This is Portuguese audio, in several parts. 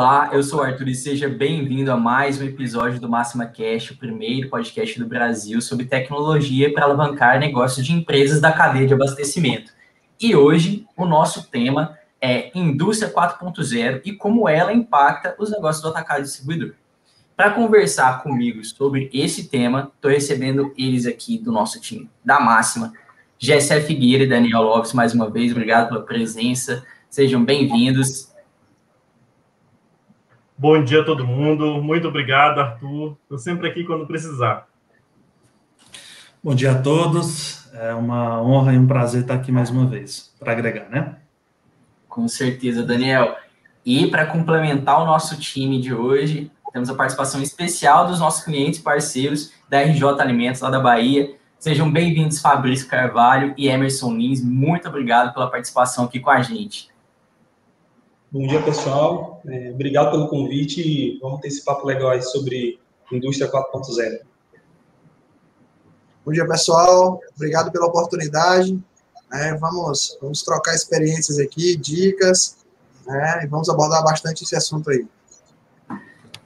Olá, eu sou o Arthur e seja bem-vindo a mais um episódio do Máxima Cash, o primeiro podcast do Brasil sobre tecnologia para alavancar negócios de empresas da cadeia de abastecimento. E hoje o nosso tema é Indústria 4.0 e como ela impacta os negócios do atacado distribuidor. Para conversar comigo sobre esse tema, estou recebendo eles aqui do nosso time da Máxima, Gessé Figueira e Daniel Lopes, mais uma vez, obrigado pela presença, sejam bem-vindos. Bom dia a todo mundo. Muito obrigado, Arthur. Estou sempre aqui quando precisar. Bom dia a todos. É uma honra e um prazer estar aqui mais uma vez para agregar, né? Com certeza, Daniel. E para complementar o nosso time de hoje, temos a participação especial dos nossos clientes parceiros da RJ Alimentos, lá da Bahia. Sejam bem-vindos, Fabrício Carvalho e Emerson Lins. Muito obrigado pela participação aqui com a gente. Bom dia, pessoal. É, obrigado pelo convite e vamos ter esse papo legal aí sobre indústria 4.0. Bom dia, pessoal. Obrigado pela oportunidade. É, vamos, vamos trocar experiências aqui, dicas, né, e vamos abordar bastante esse assunto aí.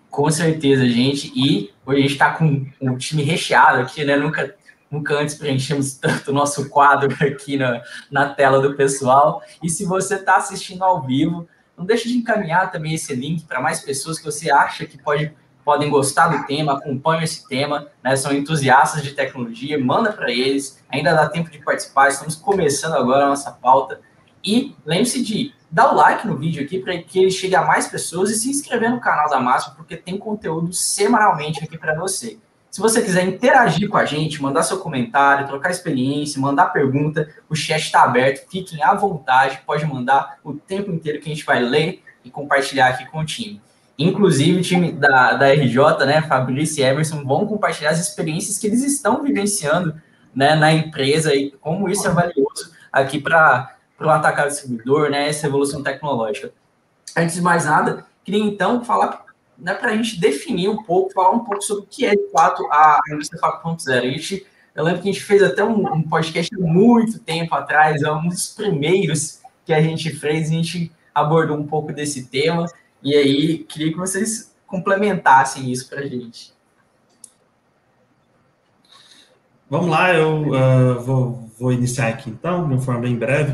Com certeza, gente. E hoje a gente está com um time recheado aqui, né? Nunca, nunca antes preenchemos tanto o nosso quadro aqui na, na tela do pessoal. E se você está assistindo ao vivo, não deixe de encaminhar também esse link para mais pessoas que você acha que pode, podem gostar do tema, acompanham esse tema, né? São entusiastas de tecnologia, manda para eles, ainda dá tempo de participar, estamos começando agora a nossa pauta. E lembre-se de dar o like no vídeo aqui para que ele chegue a mais pessoas e se inscrever no canal da Máxima, porque tem conteúdo semanalmente aqui para você. Se você quiser interagir com a gente, mandar seu comentário, trocar experiência, mandar pergunta, o chat está aberto, fiquem à vontade, pode mandar o tempo inteiro que a gente vai ler e compartilhar aqui com o time. Inclusive, o time da, da RJ, né, Fabrício e Emerson, vão compartilhar as experiências que eles estão vivenciando né, na empresa e como isso é valioso aqui para o atacar o distribuidor, né, essa evolução tecnológica. Antes de mais nada, queria então falar né, para a gente definir um pouco, falar um pouco sobre o que é de fato a indústria 4.0. A gente, eu lembro que a gente fez até um, um podcast muito tempo atrás, é um dos primeiros que a gente fez, a gente abordou um pouco desse tema, e aí queria que vocês complementassem isso para a gente. Vamos lá, eu uh, vou, vou, iniciar aqui então, de uma forma bem breve.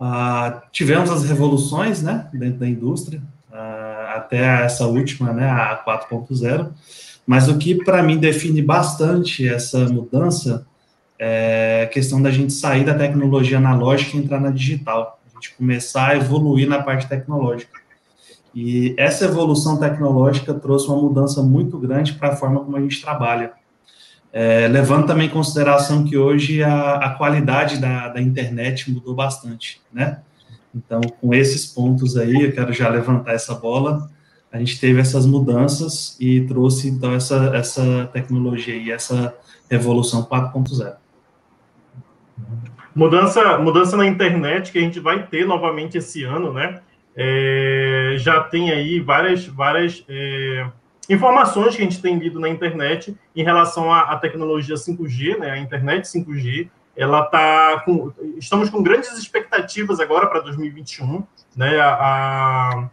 Uh, tivemos as revoluções né, dentro da indústria, até essa última, né, a 4.0. Mas o que para mim define bastante essa mudança é a questão da gente sair da tecnologia analógica e entrar na digital, a gente começar a evoluir na parte tecnológica. E essa evolução tecnológica trouxe uma mudança muito grande para a forma como a gente trabalha. É, levando também em consideração que hoje a, a qualidade da, da internet mudou bastante, né? Então, com esses pontos aí, eu quero já levantar essa bola. A gente teve essas mudanças e trouxe, então, essa, essa tecnologia e essa revolução 4.0. Mudança, mudança na internet que a gente vai ter novamente esse ano, né? É, já tem aí várias, várias é, informações que a gente tem lido na internet em relação à, à tecnologia 5G, né? A internet 5G, ela tá com, estamos com grandes expectativas agora para 2021, né? A, a,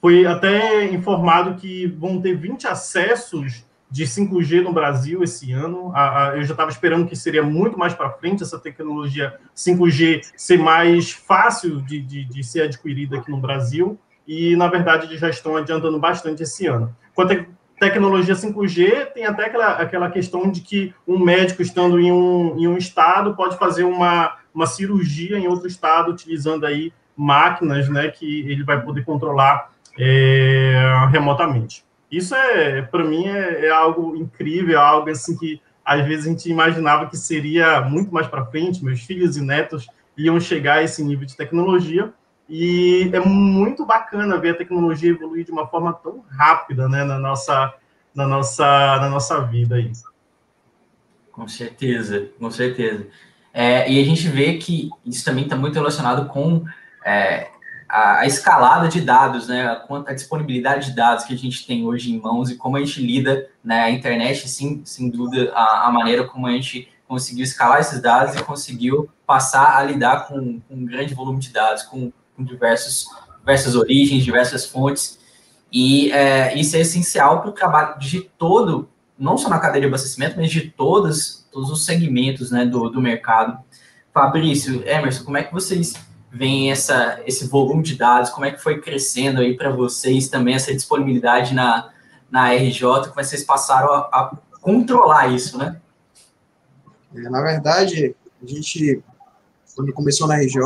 foi até informado que vão ter 20 acessos de 5G no Brasil esse ano. A, eu já estava esperando que seria muito mais para frente essa tecnologia 5G ser mais fácil de, de, de, ser adquirida aqui no Brasil. E, na verdade, eles já estão adiantando bastante esse ano. Quanto a tecnologia 5G tem até aquela, aquela questão de que um médico estando em um, em um estado pode fazer uma, uma cirurgia em outro estado utilizando aí máquinas, né, que ele vai poder controlar é, remotamente. Isso é, para mim, é, é, algo incrível, algo assim que às vezes a gente imaginava que seria muito mais para frente, meus filhos e netos iam chegar a esse nível de tecnologia, e é muito bacana ver a tecnologia evoluir de uma forma tão rápida, né, na nossa, na nossa, na nossa vida aí. Com certeza, com certeza. É, e a gente vê que isso também está muito relacionado com é, a, a, escalada de dados, né, a, a, disponibilidade de dados que a gente tem hoje em mãos e como a gente lida, né, a internet, sim, sem dúvida, a, a maneira como a gente conseguiu escalar esses dados e conseguiu passar a lidar com, com um grande volume de dados, com com diversos diversas origens, diversas fontes, e é, isso é essencial para o trabalho de todo, não só na cadeia de abastecimento, mas de todas, todos os segmentos né, do, do mercado. Fabrício, Emerson, como é que vocês veem essa, esse volume de dados, como é que foi crescendo aí para vocês também essa disponibilidade na, na RJ, como é que vocês passaram a, a controlar isso, né? É, na verdade, a gente, quando começou na RJ,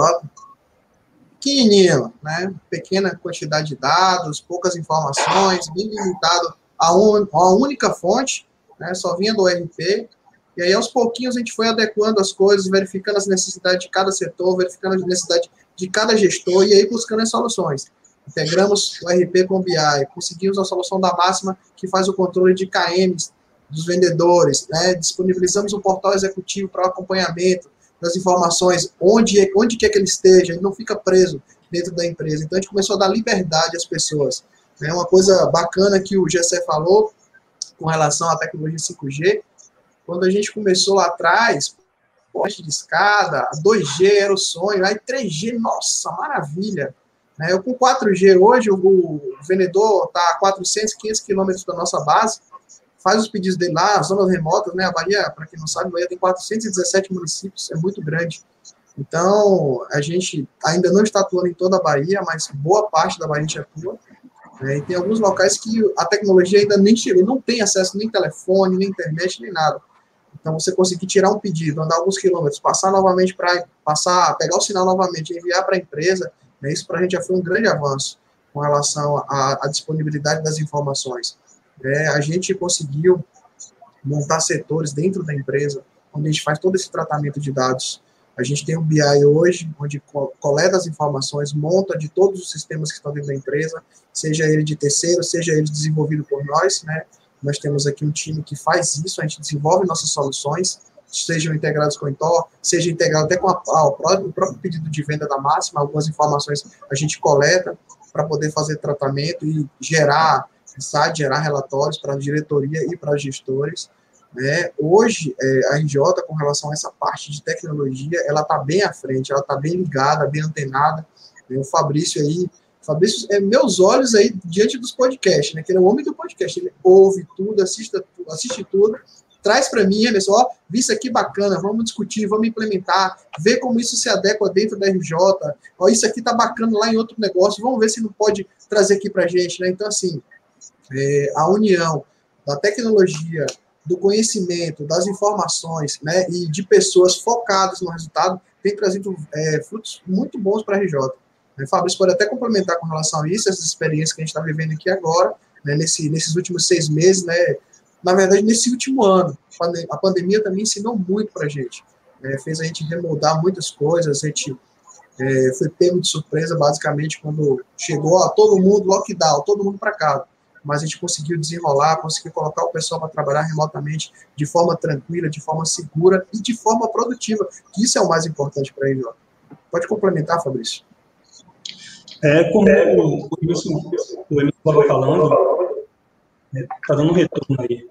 pequenininho, né? Pequena quantidade de dados, poucas informações, bem limitado a, un, a única fonte, né? Só vinha do RP. E aí, aos pouquinhos, a gente foi adequando as coisas, verificando as necessidades de cada setor, verificando as necessidades de cada gestor e aí buscando as soluções. Integramos o RP com o BI, conseguimos a solução da máxima que faz o controle de KMs dos vendedores, né? disponibilizamos um portal executivo para acompanhamento das informações, onde, é, onde quer que ele esteja, ele não fica preso dentro da empresa. Então, a gente começou a dar liberdade às pessoas. É uma coisa bacana que o GC falou com relação à tecnologia 5G. Quando a gente começou lá atrás, poste de escada, 2G era o sonho, aí 3G, nossa, maravilha. Né? Eu com 4G hoje, o vendedor está a 400, 500 quilômetros da nossa base, faz os pedidos dele lá, zonas remotas, né? A Bahia, para quem não sabe, a Bahia tem 417 municípios, é muito grande. Então, a gente ainda não está atuando em toda a Bahia, mas boa parte da Bahia a gente atua. Né? E tem alguns locais que a tecnologia ainda nem chegou, não tem acesso nem telefone, nem internet, nem nada. Então, você conseguir tirar um pedido, andar alguns quilômetros, passar novamente para passar, pegar o sinal novamente, enviar para a empresa, né? isso para a gente já foi um grande avanço com relação à, à disponibilidade das informações é, a gente conseguiu montar setores dentro da empresa, onde a gente faz todo esse tratamento de dados. A gente tem um BI hoje, onde coleta as informações, monta de todos os sistemas que estão dentro da empresa, seja ele de terceiro, seja ele desenvolvido por nós, né? Nós temos aqui um time que faz isso, a gente desenvolve nossas soluções, sejam integrados com o Intor, seja integrado até com a, a, o, próprio, o próprio pedido de venda da máxima, algumas informações a gente coleta para poder fazer tratamento e gerar precisar gerar relatórios para a diretoria e para gestores. Né? Hoje, é, a RJ, com relação a essa parte de tecnologia, ela está bem à frente, ela está bem ligada, bem antenada. Né? O Fabrício aí, Fabrício é meus olhos aí diante dos podcasts, né? Que ele é o homem do podcast, ele ouve tudo, assiste, assiste tudo, traz para mim, Emerson, ó, vi isso aqui bacana, vamos discutir, vamos implementar, ver como isso se adequa dentro da RJ, ó, isso aqui tá bacana lá em outro negócio, vamos ver se não pode trazer aqui para gente, né? Então, assim, é, a união da tecnologia, do conhecimento, das informações, né, e de pessoas focadas no resultado, tem trazido é, frutos muito bons para a RJ. Né, Fabrício pode até complementar com relação a isso, essas experiências que a gente está vivendo aqui agora, né, nesse, nesses últimos seis meses, né, na verdade, nesse último ano. A pandemia também ensinou muito para a gente. Né, fez a gente remoldar muitas coisas, a gente é, foi pego de surpresa, basicamente, quando chegou a todo mundo, lockdown, todo mundo para casa mas a gente conseguiu desenrolar, conseguiu colocar o pessoal para trabalhar remotamente de forma tranquila, de forma segura e de forma produtiva, que isso é o mais importante para ele. Pode complementar, Fabrício. É, como o Wilson estava falando, está é, dando um retorno aí.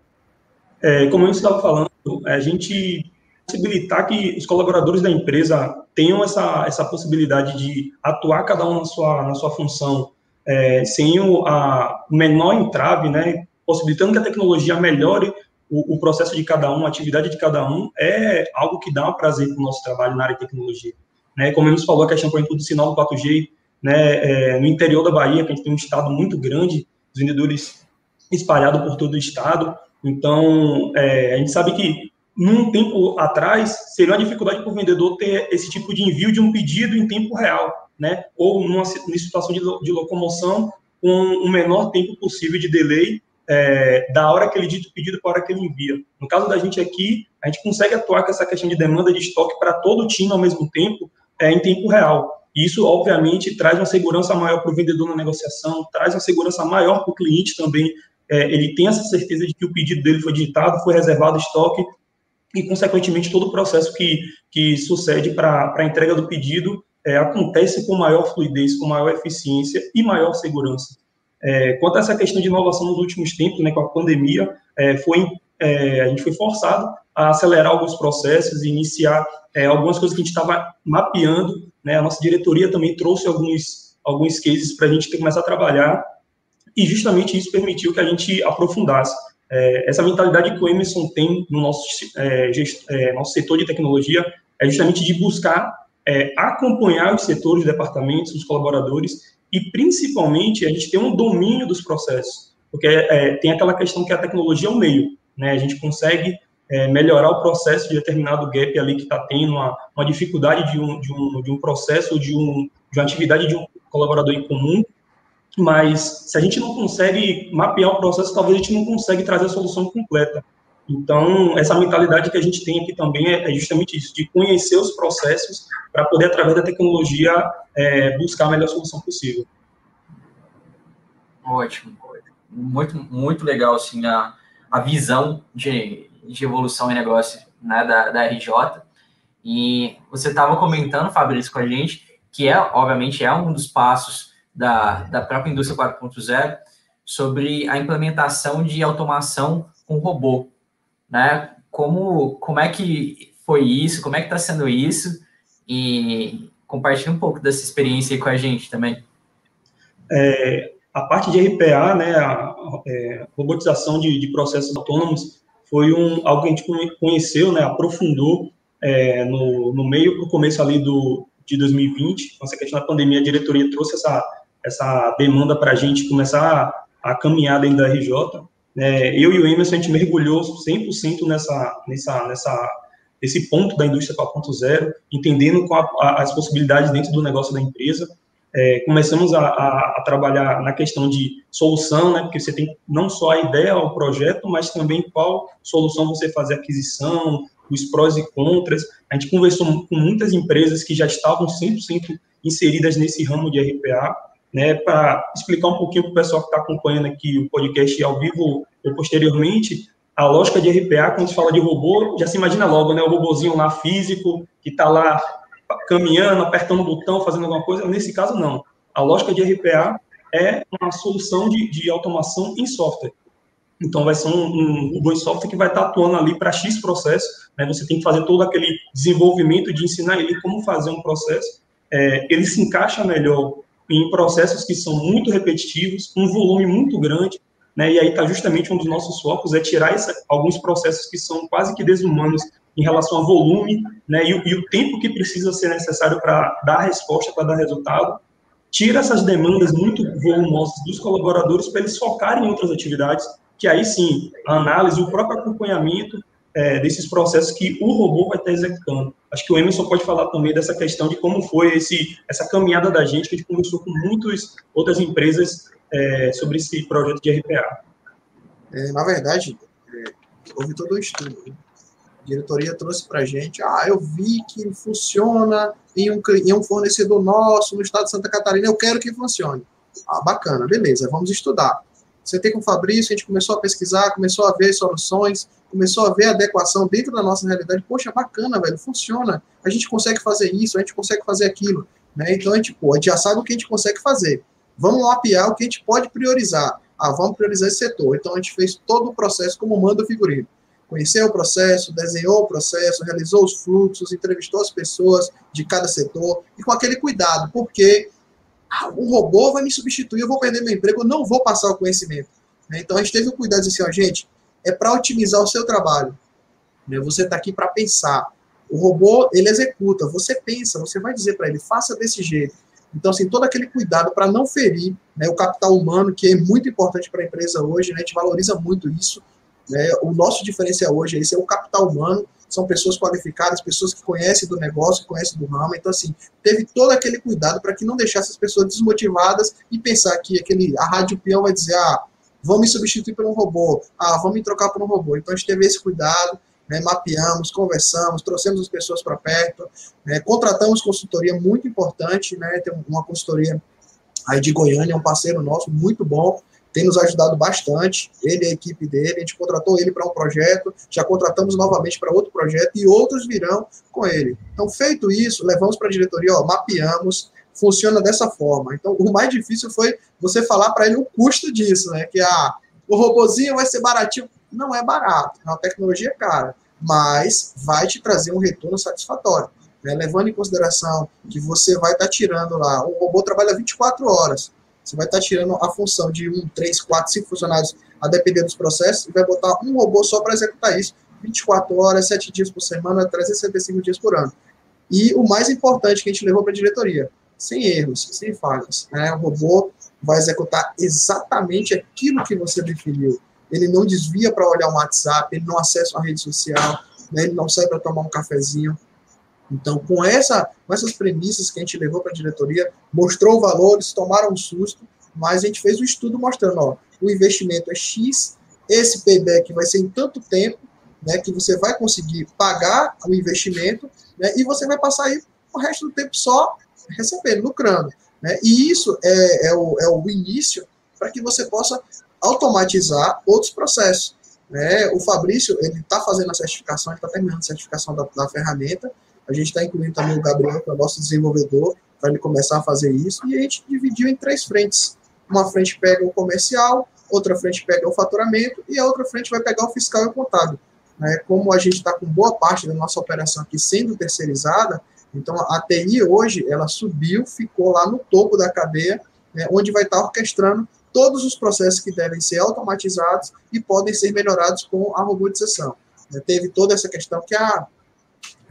É, como eu estava falando, a gente possibilitar que os colaboradores da empresa tenham essa, essa possibilidade de atuar cada um na sua, na sua função, é, sem o, a, menor entrave, né, possibilitando que a tecnologia melhore o, o, processo de cada um, a atividade de cada um, é algo que dá um prazer para o nosso trabalho na área de tecnologia. Né? Como a gente falou, a questão, por exemplo, do sinal do 4G, né, é, no interior da Bahia, que a gente tem um estado muito grande, os vendedores espalhados por todo o estado, então é, a gente sabe que num tempo atrás seria uma dificuldade para o vendedor ter esse tipo de envio de um pedido em tempo real né, ou numa, numa situação de, de, locomoção com o menor tempo possível de delay é, da hora que ele dita o pedido para a hora que ele envia. No caso da gente aqui, a gente consegue atuar com essa questão de demanda de estoque para todo o time ao mesmo tempo, é, em tempo real. Isso, obviamente, traz uma segurança maior para o vendedor na negociação, traz uma segurança maior para o cliente também. É, ele tem essa certeza de que o pedido dele foi digitado, foi reservado estoque, e, consequentemente, todo o processo que, que sucede para a entrega do pedido é, acontece com maior fluidez, com maior eficiência e maior segurança. É, quanto a essa questão de inovação nos últimos tempos, né, com a pandemia, é, foi, é, a gente foi forçado a acelerar alguns processos e iniciar é, algumas coisas que a gente estava mapeando. Né, a nossa diretoria também trouxe alguns, alguns cases para a gente começar a trabalhar, e justamente isso permitiu que a gente aprofundasse. É, essa mentalidade que o Emerson tem no nosso, nosso setor de tecnologia é justamente de buscar é, acompanhar os setores, os departamentos, os colaboradores, e principalmente a gente ter um domínio dos processos, porque é, tem aquela questão que a tecnologia é o meio, né? A gente consegue é, melhorar o processo de determinado gap ali que está tendo, uma, uma dificuldade de um, de, um, de um processo, de, um, de uma atividade de um colaborador em comum, mas se a gente não consegue mapear o processo, talvez a gente não consegue trazer a solução completa. Então, essa mentalidade que a gente tem aqui também é, é justamente isso, de conhecer os processos para poder, através da tecnologia, é, buscar a melhor solução possível. Ótimo. Muito, muito legal, assim, a, a visão de, de evolução em negócio né, da, da RJ. E você estava comentando, Fabrício, com a gente, que é, obviamente, é um dos passos da, da própria indústria 4.0 sobre a implementação de automação com robô, né? Como, como é que foi isso? Como é que está sendo isso? E compartilhe um pouco dessa experiência aí com a gente também. É, a parte de RPA, né, a, é, robotização de, de, processos autônomos, foi um, algo que a gente conheceu, né, aprofundou é, no, no meio para o começo ali do, de 2020, com essa questão da pandemia, a diretoria trouxe essa, essa demanda para a gente começar a, a caminhar dentro da RJ. É, eu e o Emerson, a gente mergulhou 100% nessa, nessa, nessa, nesse ponto da indústria 4.0, entendendo a, as possibilidades dentro do negócio da empresa, é, começamos a, a, a, trabalhar na questão de solução, né, porque você tem não só a ideia, o projeto, mas também qual solução você fazer aquisição, os prós e contras. A gente conversou com muitas empresas que já estavam 100% inseridas nesse ramo de RPA, né, para explicar um pouquinho para o pessoal que está acompanhando aqui o podcast ao vivo ou posteriormente, a lógica de RPA, quando se fala de robô, já se imagina logo, né, o robôzinho lá físico, que está lá caminhando, apertando o botão, fazendo alguma coisa. Nesse caso, não. A lógica de RPA é uma solução de, de automação em software. Então, vai ser um, um robô em software que vai estar atuando ali para X processo. Né? Você tem que fazer todo aquele desenvolvimento de ensinar ele como fazer um processo. É, ele se encaixa melhor em processos que são muito repetitivos, um volume muito grande, né? E aí está justamente um dos nossos focos é tirar essa, alguns processos que são quase que desumanos em relação a volume, né? E, e o tempo que precisa ser necessário para dar resposta, para dar resultado, tira essas demandas muito volumosas dos colaboradores para eles focarem em outras atividades, que aí sim a análise, o próprio acompanhamento é, desses processos que o robô vai estar executando. Acho que o Emerson pode falar também dessa questão de como foi esse, essa caminhada da gente, que a gente conversou com muitas outras empresas é, sobre esse projeto de RPA. É, na verdade, é, houve todo o um estudo. Né? A diretoria trouxe para a gente, ah, eu vi que funciona em um, em um fornecedor nosso no estado de Santa Catarina, eu quero que funcione. Ah, bacana, beleza, vamos estudar. Tem com o Fabrício, a gente começou a pesquisar, começou a ver soluções, começou a ver adequação dentro da nossa realidade. Poxa, bacana, velho, funciona. A gente consegue fazer isso, a gente consegue fazer aquilo. Né? Então, a gente, pô, a gente já sabe o que a gente consegue fazer. Vamos mapear o que a gente pode priorizar. Ah, vamos priorizar esse setor. Então, a gente fez todo o processo como manda o figurino. Conheceu o processo, desenhou o processo, realizou os fluxos, entrevistou as pessoas de cada setor e com aquele cuidado, porque ah, um robô vai me substituir, eu vou perder meu emprego, não vou passar o conhecimento. Né? Então a gente teve o cuidado de dizer assim, ó, gente, é para otimizar o seu trabalho. Né? Você está aqui para pensar. O robô, ele executa, você pensa, você vai dizer para ele, faça desse jeito. Então, assim, todo aquele cuidado para não ferir né, o capital humano, que é muito importante para a empresa hoje, né, a gente valoriza muito isso. Né, o nosso diferencial hoje é esse, é o capital humano, são pessoas qualificadas, pessoas que conhecem do negócio, conhecem do ramo. Então, assim, teve todo aquele cuidado para que não deixasse as pessoas desmotivadas e pensar que aquele, a rádio peão vai dizer, ah, vamos me substituir por um robô, ah, vamos me trocar por um robô. Então, a gente teve esse cuidado, né, mapeamos, conversamos, trouxemos as pessoas para perto, né, contratamos consultoria muito importante, né, tem uma consultoria aí de Goiânia, um parceiro nosso muito bom, tem nos ajudado bastante, ele e a equipe dele, a gente contratou ele para um projeto, já contratamos novamente para outro projeto e outros virão com ele. Então, feito isso, levamos para a diretoria, ó, mapeamos, funciona dessa forma. Então, o mais difícil foi você falar para ele o custo disso, né? Que ah, o robozinho vai ser baratinho. Não é barato, é uma tecnologia cara, mas vai te trazer um retorno satisfatório. né, levando em consideração que você vai estar tá tirando lá, o robô trabalha 24 horas, você vai estar tá tirando a função de um, três, quatro, cinco funcionários, a depender dos processos, e vai botar um robô só para executar isso, 24 horas, 7 dias por semana, 365 dias por ano. E o mais importante que a gente levou para a diretoria, sem erros, sem falhas. Né? O robô vai executar exatamente aquilo que você definiu. Ele não desvia para olhar um WhatsApp, ele não acessa uma rede social, né? ele não sai para tomar um cafezinho. Então, com, essa, com essas premissas que a gente levou para a diretoria, mostrou valores, tomaram um susto, mas a gente fez um estudo mostrando, ó, o investimento é X, esse payback vai ser em tanto tempo, né, que você vai conseguir pagar o investimento, né, e você vai passar aí o resto do tempo só recebendo, lucrando. Né? E isso é, é, o, é o início para que você possa automatizar outros processos. Né? O Fabrício ele está fazendo a certificação, ele está terminando a certificação da, da ferramenta. A gente está incluindo também o Gabriel, que é o nosso desenvolvedor, para ele começar a fazer isso. E a gente dividiu em três frentes. Uma frente pega o comercial, outra frente pega o faturamento e a outra frente vai pegar o fiscal e o contábil. Né? Como a gente está com boa parte da nossa operação aqui sendo terceirizada, então, a TI hoje, ela subiu, ficou lá no topo da cadeia, né, onde vai estar orquestrando todos os processos que devem ser automatizados e podem ser melhorados com a robotização. Né, teve toda essa questão que ah,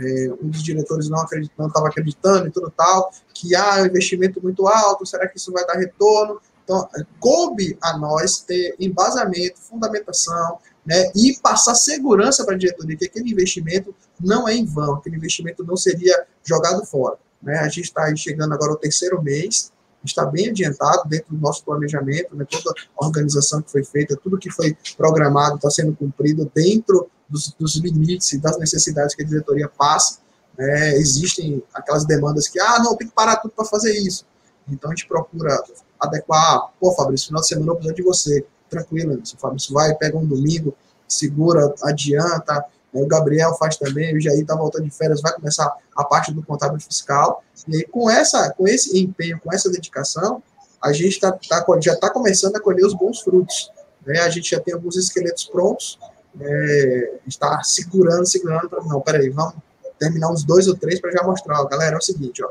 é, um dos diretores não acreditando, estava acreditando e tudo tal, que há ah, um investimento muito alto, será que isso vai dar retorno? Então, coube a nós ter embasamento, fundamentação, né, e passar segurança para a diretoria que aquele investimento não é em vão, aquele investimento não seria jogado fora. Né? A gente está chegando agora ao terceiro mês, está bem adiantado dentro do nosso planejamento, né? toda a organização que foi feita, tudo que foi programado está sendo cumprido dentro dos, dos limites e das necessidades que a diretoria passa. Né? Existem aquelas demandas que, ah, não, tem que parar tudo para fazer isso. Então a gente procura adequar, pô, Fabrício, final de semana eu preciso de você tranquilo, Fabrício vai, pega um domingo, segura, adianta, o Gabriel faz também, o Jair está voltando de férias, vai começar a parte do contábil fiscal, e aí com, essa, com esse empenho, com essa dedicação, a gente tá, tá, já está começando a colher os bons frutos. Né? A gente já tem alguns esqueletos prontos, é, está segurando, segurando, pra, não, peraí, vamos terminar uns dois ou três para já mostrar, galera, é o seguinte, ó,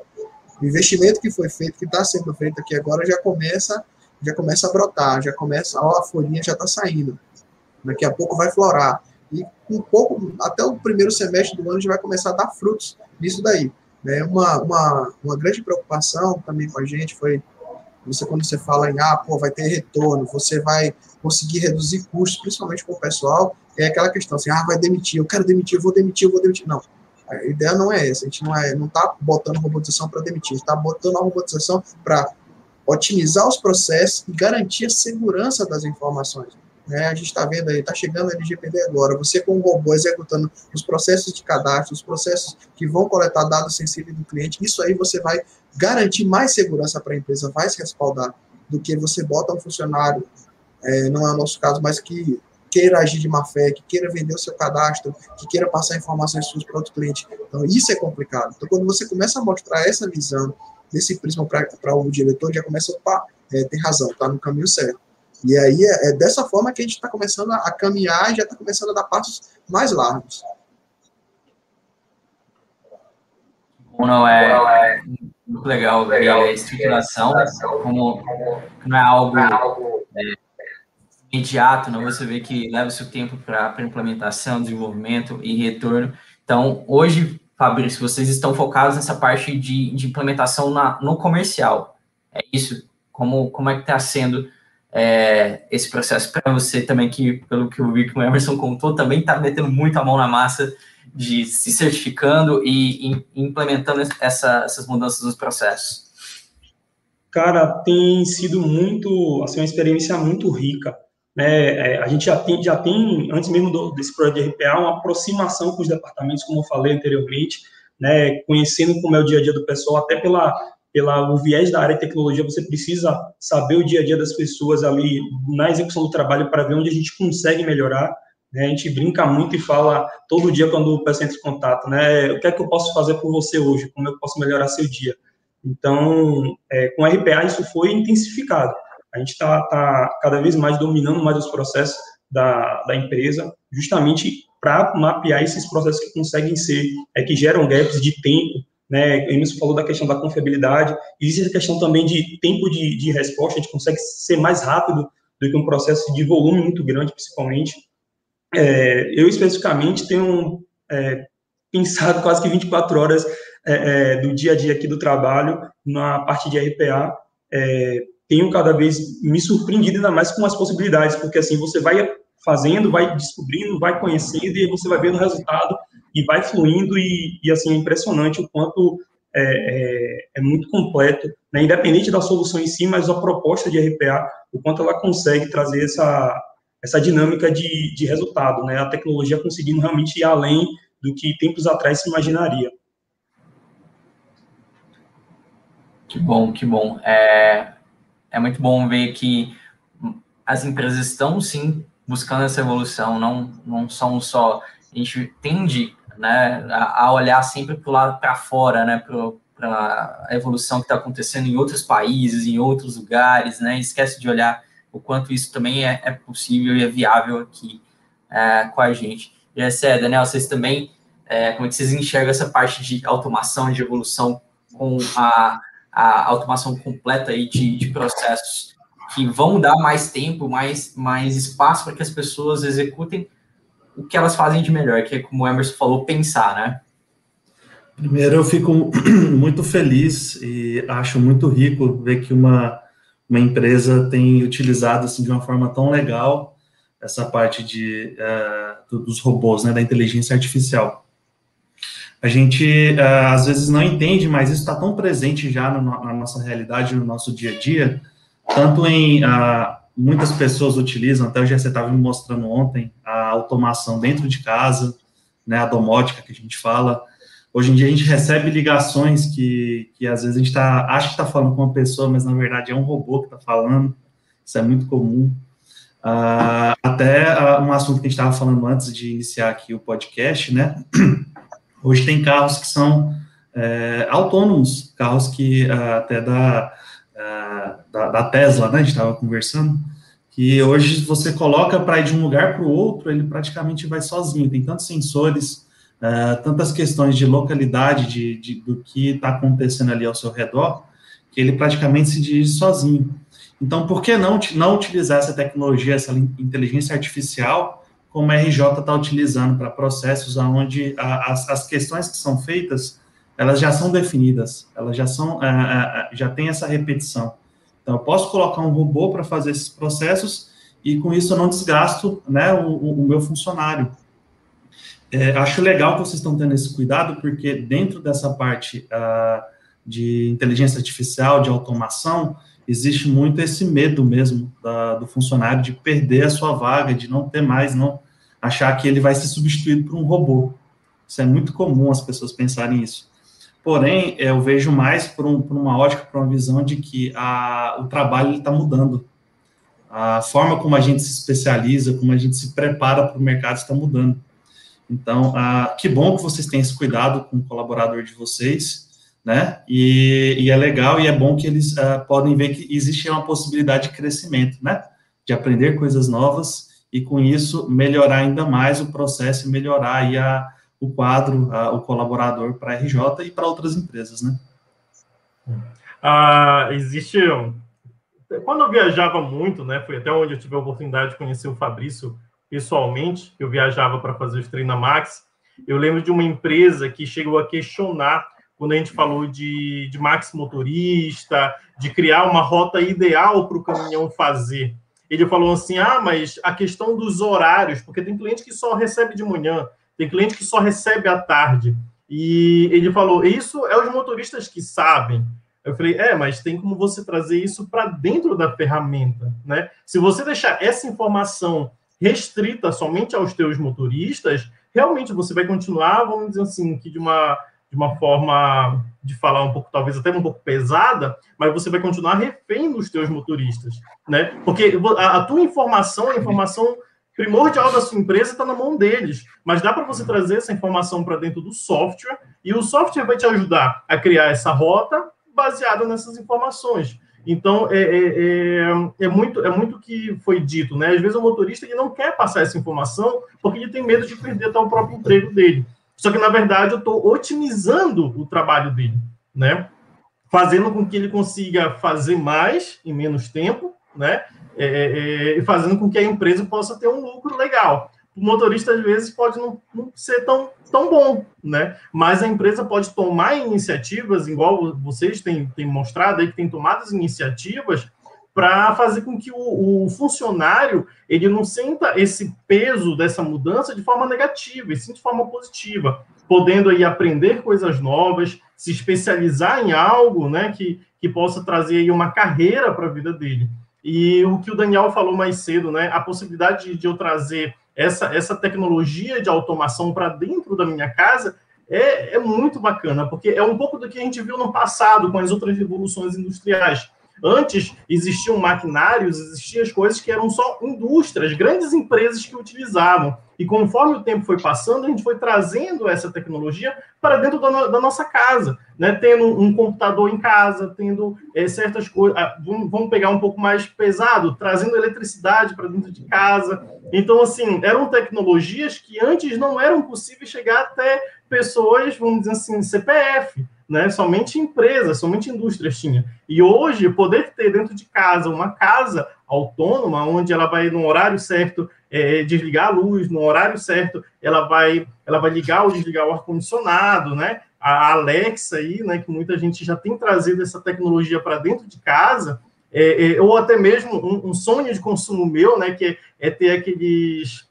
o investimento que foi feito, que está sendo feito aqui agora, já começa já começa a brotar, já começa, ó, a folhinha já está saindo. Daqui a pouco vai florar. Um pouco, até o primeiro semestre do ano já vai começar a dar frutos nisso daí. Né? Uma, uma, uma grande preocupação também com a gente foi você quando você fala em ah, pô, vai ter retorno, você vai conseguir reduzir custos, principalmente com o pessoal, é aquela questão assim, ah, vai demitir, eu quero demitir, eu vou demitir, eu vou demitir. Não, a ideia não é essa, a gente não é, não está botando robotização para demitir, está botando a robotização para otimizar os processos e garantir a segurança das informações. Né? A gente está vendo aí, está chegando a LGPD agora, você com o robô executando os processos de cadastro, os processos que vão coletar dados sensíveis do cliente, isso aí você vai garantir mais segurança para a empresa, vai se respaldar, do que você bota um funcionário, é, não é o nosso caso, mas que queira agir de má fé, que queira vender o seu cadastro, que queira passar informações suas para outro cliente. Então, isso é complicado. Então, quando você começa a mostrar essa visão, desse prisma para o diretor, já começa, opa, é, tem razão, está no caminho certo. E aí é, é dessa forma que a gente está começando a, a, caminhar e já está começando a dar passos mais largos. Não é muito legal ver a estruturação, como não é algo é, imediato, não você vê que leva o seu tempo para implementação, desenvolvimento e retorno. Então, hoje Fabrício, vocês estão focados nessa parte de, de implementação na, no comercial. É isso? Como, como é que está sendo é, esse processo para você também, que pelo que o Emerson contou, também está metendo muito a mão na massa de se certificando e, e implementando essa, essas mudanças nos processos? Cara, tem sido muito, assim, uma experiência muito rica. Né? É, a gente já tem, já tem antes mesmo do, desse projeto de RPA, uma aproximação com os departamentos, como eu falei anteriormente, né? conhecendo como é o dia a dia do pessoal, até pela, pela o viés da área de tecnologia, você precisa saber o dia a dia das pessoas ali na execução do trabalho para ver onde a gente consegue melhorar. Né? A gente brinca muito e fala todo dia quando o pessoal entra em contato, né? O que é que eu posso fazer por você hoje? Como eu posso melhorar seu dia? Então, é, com RPA isso foi intensificado. A gente está tá cada vez mais dominando mais os processos da, da empresa, justamente para mapear esses processos que conseguem ser, é, que geram gaps de tempo, né? Emerson falou da questão da confiabilidade, existe a questão também de tempo de, de resposta, a gente consegue ser mais rápido do que um processo de volume muito grande, principalmente. É, eu, especificamente, tenho é, pensado quase que 24 horas é, é, do dia a dia aqui do trabalho na parte de RPA. É, tenho cada vez me surpreendido ainda mais com as possibilidades, porque assim, você vai fazendo, vai descobrindo, vai conhecendo e você vai vendo o resultado e vai fluindo e, e assim, é impressionante o quanto é, é, é, muito completo, né? independente da solução em si, mas a proposta de RPA, o quanto ela consegue trazer essa, essa dinâmica de, de resultado, né? a tecnologia conseguindo realmente ir além do que tempos atrás se imaginaria. Que bom, que bom. É, é muito bom ver que as empresas estão, sim, buscando essa evolução, não, não são só... A gente tende né, a, a olhar sempre para o lado para fora, né, para a evolução que está acontecendo em outros países, em outros lugares, né, esquece de olhar o quanto isso também é, é possível e é viável aqui é, com a gente. E essa é, Daniel, vocês também, é, como é que vocês enxergam essa parte de automação, de evolução com a, a automação completa aí de, de processos que vão dar mais tempo, mais, mais espaço para que as pessoas executem o que elas fazem de melhor, que é como o Emerson falou, pensar, né? Primeiro, eu fico muito feliz e acho muito rico ver que uma, uma empresa tem utilizado assim, de uma forma tão legal essa parte de, uh, dos robôs, né, da inteligência artificial. A gente, uh, às vezes, não entende, mas isso está tão presente já no, na nossa realidade, no nosso dia a dia, tanto em uh, muitas pessoas utilizam, até o GC estava me mostrando ontem, a automação dentro de casa, né, a domótica que a gente fala. Hoje em dia a gente recebe ligações que, que às vezes a gente tá, acha que está falando com uma pessoa, mas na verdade é um robô que está falando. Isso é muito comum. Uh, até uh, um assunto que a gente estava falando antes de iniciar aqui o podcast, né? Hoje tem carros que são é, autônomos, carros que uh, até da da, da, Tesla, né? A gente estava conversando, que hoje você coloca para ir de um lugar para o outro, ele praticamente vai sozinho. Tem tantos sensores, uh, tantas questões de localidade de, de do que está acontecendo ali ao seu redor, que ele praticamente se dirige sozinho. Então, por que não, não utilizar essa tecnologia, essa inteligência artificial, como a RJ está utilizando para processos onde as, as questões que são feitas elas já são definidas, elas já são, é, é, é, já tem essa repetição. Então, eu posso colocar um robô para fazer esses processos e com isso eu não desgasto, né, o, o meu funcionário. É, acho legal que vocês estão tendo esse cuidado, porque dentro dessa parte uh, de inteligência artificial, de automação, existe muito esse medo mesmo da, do funcionário de perder a sua vaga, de não ter mais, não achar que ele vai ser substituído por um robô. Isso é muito comum as pessoas pensarem isso. Porém, eu vejo mais por, um, por uma ótica, por uma visão de que a, o trabalho está mudando. A forma como a gente se especializa, como a gente se prepara para o mercado está mudando. Então, a, que bom que vocês têm esse cuidado com o colaborador de vocês, né? E, e é legal e é bom que eles uh, podem ver que existe uma possibilidade de crescimento, né? De aprender coisas novas e, com isso, melhorar ainda mais o processo, melhorar aí a, o quadro, a, o colaborador para a RJ e para outras empresas, né? Ah, existe quando eu viajava muito, né, foi até onde eu tive a oportunidade de conhecer o Fabrício pessoalmente, eu viajava para fazer os Max. eu lembro de uma empresa que chegou a questionar quando a gente falou de, de Max motorista, de criar uma rota ideal para o caminhão fazer. Ele falou assim: ah, mas a questão dos horários, porque tem cliente que só recebe de manhã, tem cliente que só recebe à tarde. E ele falou: Isso é os motoristas que sabem. Eu falei: É, mas tem como você trazer isso para dentro da ferramenta, né? Se você deixar essa informação restrita somente aos teus motoristas, realmente você vai continuar, vamos dizer assim, que de uma de uma forma de falar um pouco, talvez até um pouco pesada, mas você vai continuar refém dos teus motoristas, né? Porque a, a tua informação é informação primordial da sua empresa está na mão deles. Mas dá para você trazer essa informação para dentro do software e o software vai te ajudar a criar essa rota baseada nessas informações. Então, é, é, é, é muito é muito que foi dito, né? Às vezes o motorista ele não quer passar essa informação porque ele tem medo de perder até o próprio emprego dele. Só que, na verdade, eu estou otimizando o trabalho dele, né? Fazendo com que ele consiga fazer mais em menos tempo, né? É, é, é, fazendo com que a empresa possa ter um lucro legal. O motorista, às vezes, pode não, não, ser tão, tão bom, né? Mas a empresa pode tomar iniciativas, igual vocês têm, têm mostrado aí, que tem tomado as iniciativas para fazer com que o, o, funcionário ele não sinta esse peso dessa mudança de forma negativa, e sim de forma positiva, podendo aí aprender coisas novas, se especializar em algo, né, que, que possa trazer aí uma carreira para a vida dele. E o que o Daniel falou mais cedo, né, a possibilidade de, eu trazer essa, essa tecnologia de automação para dentro da minha casa é, é muito bacana, porque é um pouco do que a gente viu no passado com as outras revoluções industriais Antes existiam maquinários, existiam as coisas que eram só indústrias, grandes empresas que utilizavam. E conforme o tempo foi passando, a gente foi trazendo essa tecnologia para dentro da, no, da nossa casa, né? Tendo um computador em casa, tendo é, certas coisas. Ah, vamos, pegar um pouco mais pesado, trazendo eletricidade para dentro de casa. Então, assim, eram tecnologias que antes não eram possíveis chegar até pessoas, vamos dizer assim, CPF né? Somente empresas, somente indústrias tinha. E hoje, poder ter dentro de casa uma casa autônoma, onde ela vai no horário certo é, desligar a luz, no horário certo ela vai, ela vai ligar ou desligar o ar condicionado, né? A Alexa aí, né? Que muita gente já tem trazido essa tecnologia para dentro de casa. É, é, ou até mesmo um, um, sonho de consumo meu, né? Que é, é ter aqueles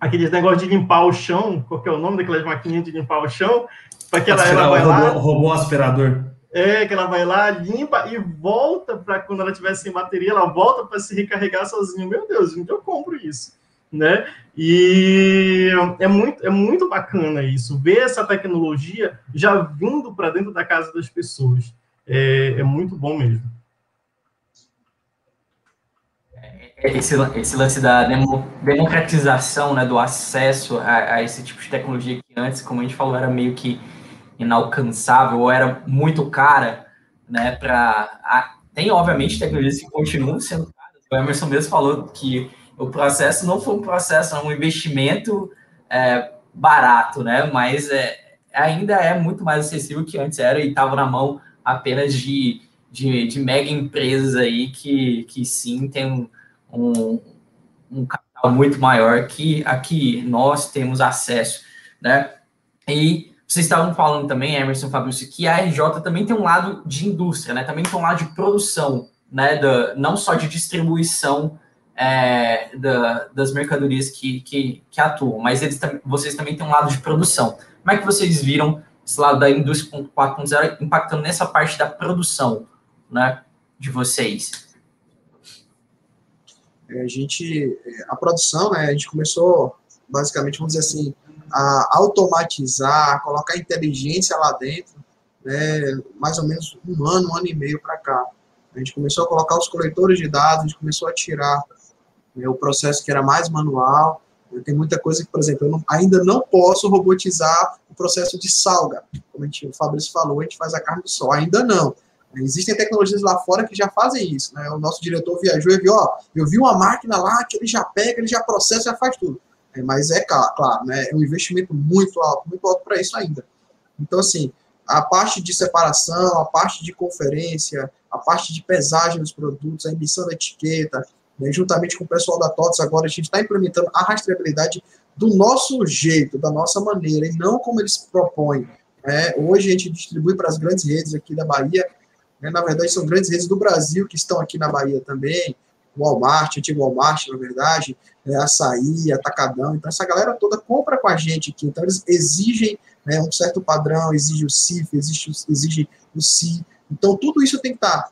aqueles negócios de limpar o chão, qual que é o nome daquelas maquininhas de limpar o chão, para que ela, ela vai robô, lá. Robô aspirador. É, que ela vai lá, limpa e volta para quando ela tiver sem bateria, ela volta para se recarregar sozinha. Meu Deus, onde eu compro isso? Né? E é muito, é muito bacana isso, ver essa tecnologia já vindo para dentro da casa das pessoas. É, é muito bom mesmo. É, esse, esse lance da democratização né, do acesso a, a, esse tipo de tecnologia que antes, como a gente falou, era meio que inalcançável ou era muito cara, né, para... Tem, obviamente, tecnologias que continuam sendo caras. O Emerson mesmo falou que o processo não foi um processo, é um investimento é, barato, né, mas é, ainda é muito mais acessível que antes era e estava na mão apenas de, de, de, mega empresas aí que, que sim tem um, um, um capital muito maior que aqui nós temos acesso, né, e vocês estavam falando também, Emerson Fabrício, que a RJ também tem um lado de indústria, né? Também tem um lado de produção, né? Da, não só de distribuição é, da, das mercadorias que, que, que, atuam, mas eles, vocês também têm um lado de produção. Como é que vocês viram esse lado da indústria 4.0 impactando nessa parte da produção, né? De vocês? É, a gente, a produção, né? A gente começou, basicamente, vamos dizer assim, a automatizar, colocar inteligência lá dentro, né, mais ou menos um ano, um ano e meio para cá. A gente começou a colocar os coletores de dados, a gente começou a tirar né, o processo que era mais manual. Tem muita coisa que, por exemplo, eu não, ainda não posso robotizar o processo de salga. Como a gente, o Fabrício falou, a gente faz a carne do sol. Ainda não. Existem tecnologias lá fora que já fazem isso. Né? O nosso diretor viajou e viu, ó, eu vi uma máquina lá que ele já pega, ele já processa, já faz tudo. É, mas é claro, né, é um investimento muito alto, muito alto para isso ainda. Então, assim, a parte de separação, a parte de conferência, a parte de pesagem dos produtos, a emissão da etiqueta, né, juntamente com o pessoal da TOTS, agora a gente está implementando a rastreabilidade do nosso jeito, da nossa maneira, e não como eles propõem. É, hoje a gente distribui para as grandes redes aqui da Bahia, né, na verdade são grandes redes do Brasil que estão aqui na Bahia também, Walmart, antigo Walmart, na verdade, é, açaí, atacadão. Então, essa galera toda compra com a gente aqui. Então, eles exigem né, um certo padrão, exige o CIF, exige, exige o CI. Então, tudo isso tem que estar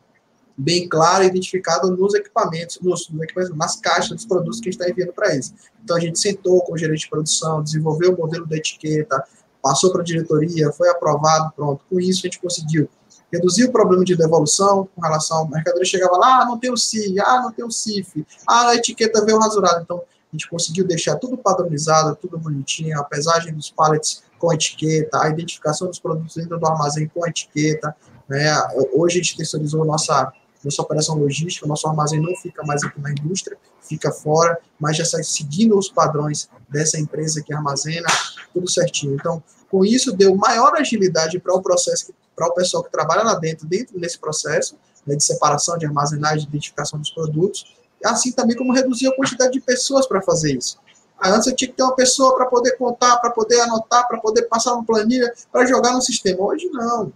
bem claro, identificado nos equipamentos, nos, nos equipamentos, nas caixas dos produtos que a gente está enviando para eles. Então, a gente sentou com o gerente de produção, desenvolveu o modelo da etiqueta, passou para a diretoria, foi aprovado, pronto. Com isso, a gente conseguiu reduzir o problema de devolução com relação ao mercadoria. Chegava lá, ah, não tem o CI, ah, não tem o CIF, ah, a etiqueta veio rasurada. Então, a gente conseguiu deixar tudo padronizado, tudo bonitinho, a pesagem dos pallets com etiqueta, a identificação dos produtos dentro do armazém com etiqueta. Né? Hoje a gente terceirizou nossa, nossa operação logística, nosso armazém não fica mais aqui na indústria, fica fora, mas já sai seguindo os padrões dessa empresa que armazena, tudo certinho. Então, com isso, deu maior agilidade para o processo, para o pessoal que trabalha lá dentro, dentro desse processo né, de separação, de armazenagem, de identificação dos produtos, assim também como reduzir a quantidade de pessoas para fazer isso. Antes eu tinha que ter uma pessoa para poder contar, para poder anotar, para poder passar uma planilha, para jogar no sistema. Hoje não.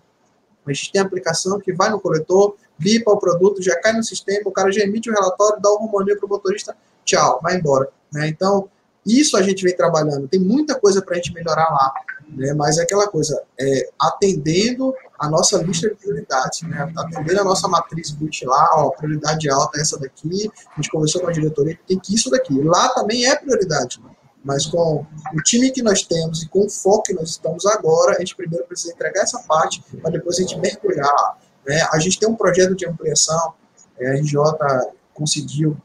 A gente tem aplicação que vai no coletor, bipa o produto, já cai no sistema, o cara já emite o relatório, dá o romaninho para o motorista, tchau, vai embora. Né? Então, isso a gente vem trabalhando. Tem muita coisa para a gente melhorar lá, né? mas é aquela coisa, é, atendendo a nossa lista de prioridades, né? atendendo a nossa matriz BUT lá, ó, prioridade alta é essa daqui, a gente conversou com a diretoria, tem que isso daqui. Lá também é prioridade, mas com o time que nós temos e com o foco que nós estamos agora, a gente primeiro precisa entregar essa parte, para depois a gente mergulhar. Né? A gente tem um projeto de ampliação, é, a RJ conseguiu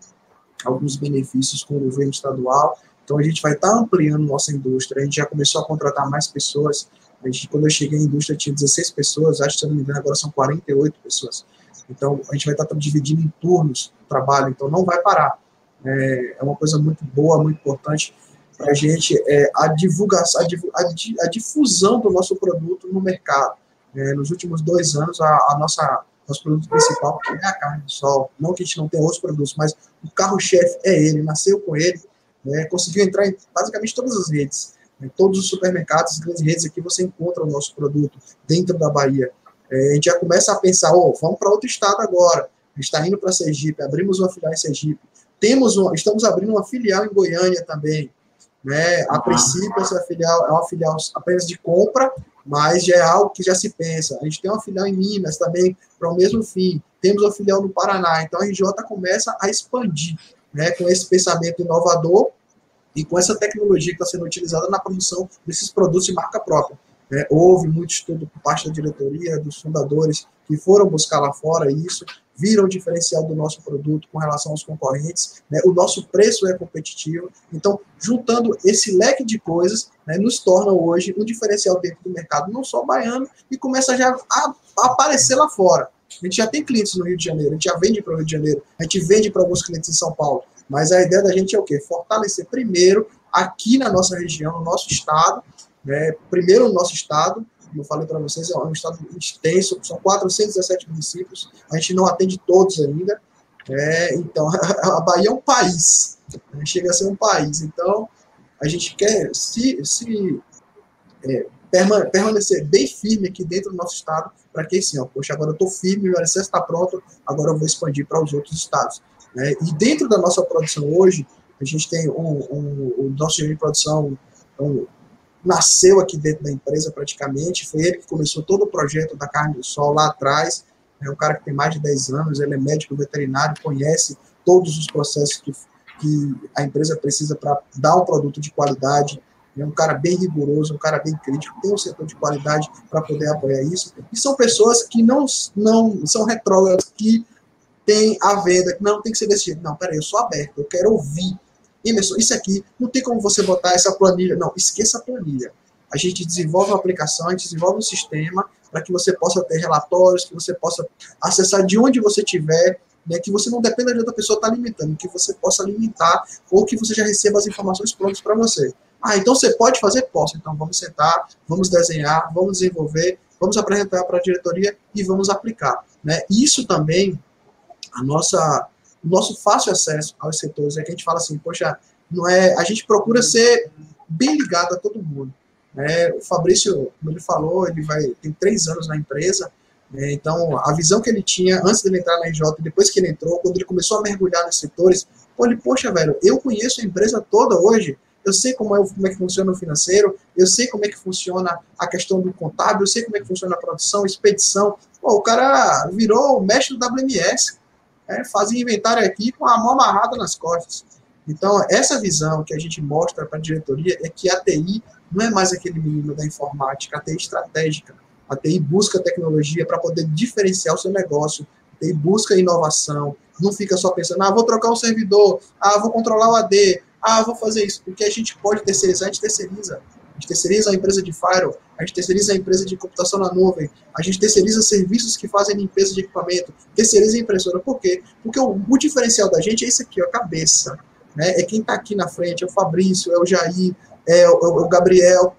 alguns benefícios com o governo estadual, então a gente vai estar tá ampliando nossa indústria, a gente já começou a contratar mais pessoas, a gente, quando eu cheguei à indústria tinha 16 pessoas, acho que se eu não me engano agora são 48 pessoas. Então a gente vai estar tá dividindo em turnos o trabalho, então não vai parar. É, é uma coisa muito boa, muito importante para a gente, é, a divulgação, a, a, difusão do nosso produto no mercado. É, nos últimos dois anos, a, a nossa nosso produto principal, é a carne do sol. Não que a gente não tenha outros produtos, mas o carro-chefe é ele, nasceu com ele, né, conseguiu entrar em basicamente todas as redes. Em né, todos os supermercados, grandes redes aqui, você encontra o nosso produto dentro da Bahia. É, a gente já começa a pensar, oh, vamos para outro estado agora. A gente está indo para Sergipe, abrimos uma filial em Sergipe. Temos uma, estamos abrindo uma filial em Goiânia também. Né? A princípio, essa filial é uma filial apenas de compra, mas já é algo que já se pensa. A gente tem uma filial em Minas também para o mesmo fim. Temos uma filial no Paraná. Então a RJ começa a expandir né, com esse pensamento inovador e com essa tecnologia que está sendo utilizada na produção desses produtos de marca própria. Né? Houve muito estudo por parte da diretoria, dos fundadores, que foram buscar lá fora isso, viram o diferencial do nosso produto com relação aos concorrentes, né? o nosso preço é competitivo, então, juntando esse leque de coisas, né, nos torna hoje um diferencial dentro do mercado, não só baiano, e começa já a, a aparecer lá fora. A gente já tem clientes no Rio de Janeiro, a gente já vende para o Rio de Janeiro, a gente vende para alguns clientes em São Paulo, mas a ideia da gente é o quê? Fortalecer primeiro aqui na nossa região, no nosso estado, né, primeiro no nosso estado, como eu falei para vocês, é um estado extenso, são 417 municípios, a gente não atende todos ainda. É, então, a Bahia é um país, né, chega a ser um país. Então, a gente quer se, se é, permanecer bem firme aqui dentro do nosso estado, para que assim, ó, poxa, agora eu estou firme, meu alicerce está pronto, agora eu vou expandir para os outros estados. Né? E dentro da nossa produção hoje, a gente tem um, um, o nosso time de produção um, nasceu aqui dentro da empresa praticamente, foi ele que começou todo o projeto da carne do sol lá atrás, é um cara que tem mais de 10 anos, ele é médico veterinário, conhece todos os processos que, que a empresa precisa para dar um produto de qualidade, é um cara bem rigoroso, um cara bem crítico, tem um setor de qualidade para poder apoiar isso, e são pessoas que não, não são retrógradas, que tem a venda, que não tem que ser desse jeito, não, peraí, eu sou aberto, eu quero ouvir, Emerson, isso aqui, não tem como você botar essa planilha. Não, esqueça a planilha. A gente desenvolve uma aplicação, a gente desenvolve um sistema para que você possa ter relatórios, que você possa acessar de onde você estiver, né, que você não dependa de outra pessoa estar tá limitando, que você possa limitar ou que você já receba as informações prontas para você. Ah, então você pode fazer? Posso. Então vamos sentar, vamos desenhar, vamos desenvolver, vamos apresentar para a diretoria e vamos aplicar. Né? Isso também, a nossa o nosso fácil acesso aos setores é que a gente fala assim, poxa, não é, a gente procura ser bem ligado a todo mundo. Né? O Fabrício, como ele falou, ele vai tem três anos na empresa, né? então a visão que ele tinha antes dele entrar na RJ, depois que ele entrou, quando ele começou a mergulhar nos setores, ele, poxa, velho, eu conheço a empresa toda hoje, eu sei como é, como é que funciona o financeiro, eu sei como é que funciona a questão do contábil, eu sei como é que funciona a produção, expedição. Pô, o cara virou o mestre do WMS é, fazem inventário aqui com a mão amarrada nas costas. Então, essa visão que a gente mostra para a diretoria é que a TI não é mais aquele menino da informática, a TI estratégica. A TI busca tecnologia para poder diferenciar o seu negócio, a TI busca inovação, não fica só pensando, ah, vou trocar um servidor, ah, vou controlar o AD, ah, vou fazer isso. Porque a gente pode terceirizar, a gente terceiriza. gente terceiriza a empresa de firewall, a gente terceiriza a empresa de computação na nuvem, a gente terceiriza serviços que fazem limpeza de equipamento, terceiriza a impressora. Por quê? Porque o, o diferencial da gente é isso aqui, ó, a cabeça. Né? É quem está aqui na frente, é o Fabrício, é o Jair, é o, é o Gabriel,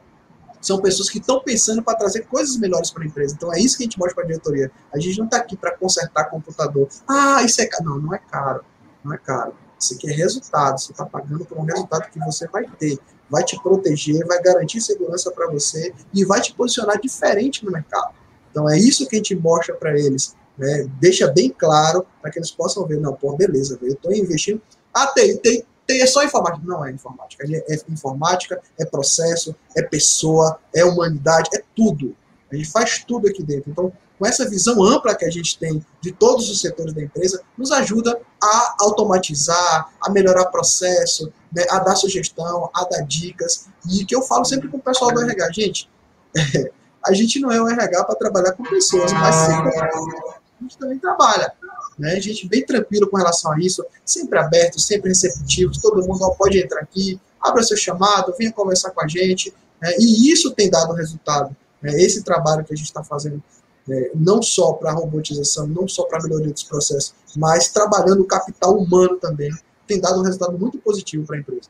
são pessoas que estão pensando para trazer coisas melhores para a empresa. Então é isso que a gente mostra para a diretoria. A gente não está aqui para consertar computador. Ah, isso é caro. Não, não é caro. Não é caro. Isso aqui é resultado. Você está pagando por um resultado que você vai ter. Vai te proteger, vai garantir segurança para você e vai te posicionar diferente no mercado. Então é isso que a gente mostra para eles. Né? Deixa bem claro para que eles possam ver, não, pô, beleza, eu estou investindo. Ah, tem, tem, é só informática. Não é informática. É informática, é processo, é pessoa, é humanidade, é tudo. A gente faz tudo aqui dentro. Então, com essa visão ampla que a gente tem de todos os setores da empresa, nos ajuda a automatizar, a melhorar processo, né, a dar sugestão, a dar dicas. E que eu falo sempre com o pessoal do RH, gente, é, a gente não é um RH para trabalhar com pessoas, mas sim, a gente também trabalha. Né? A gente bem tranquilo com relação a isso, sempre aberto, sempre receptivo, todo mundo pode entrar aqui, abra seu chamado, venha conversar com a gente, né? e isso tem dado resultado. Né? Esse trabalho que a gente está fazendo, né? não só para a robotização, não só para a melhoria dos processos, mas trabalhando o capital humano também, tem dado um resultado muito positivo para a empresa.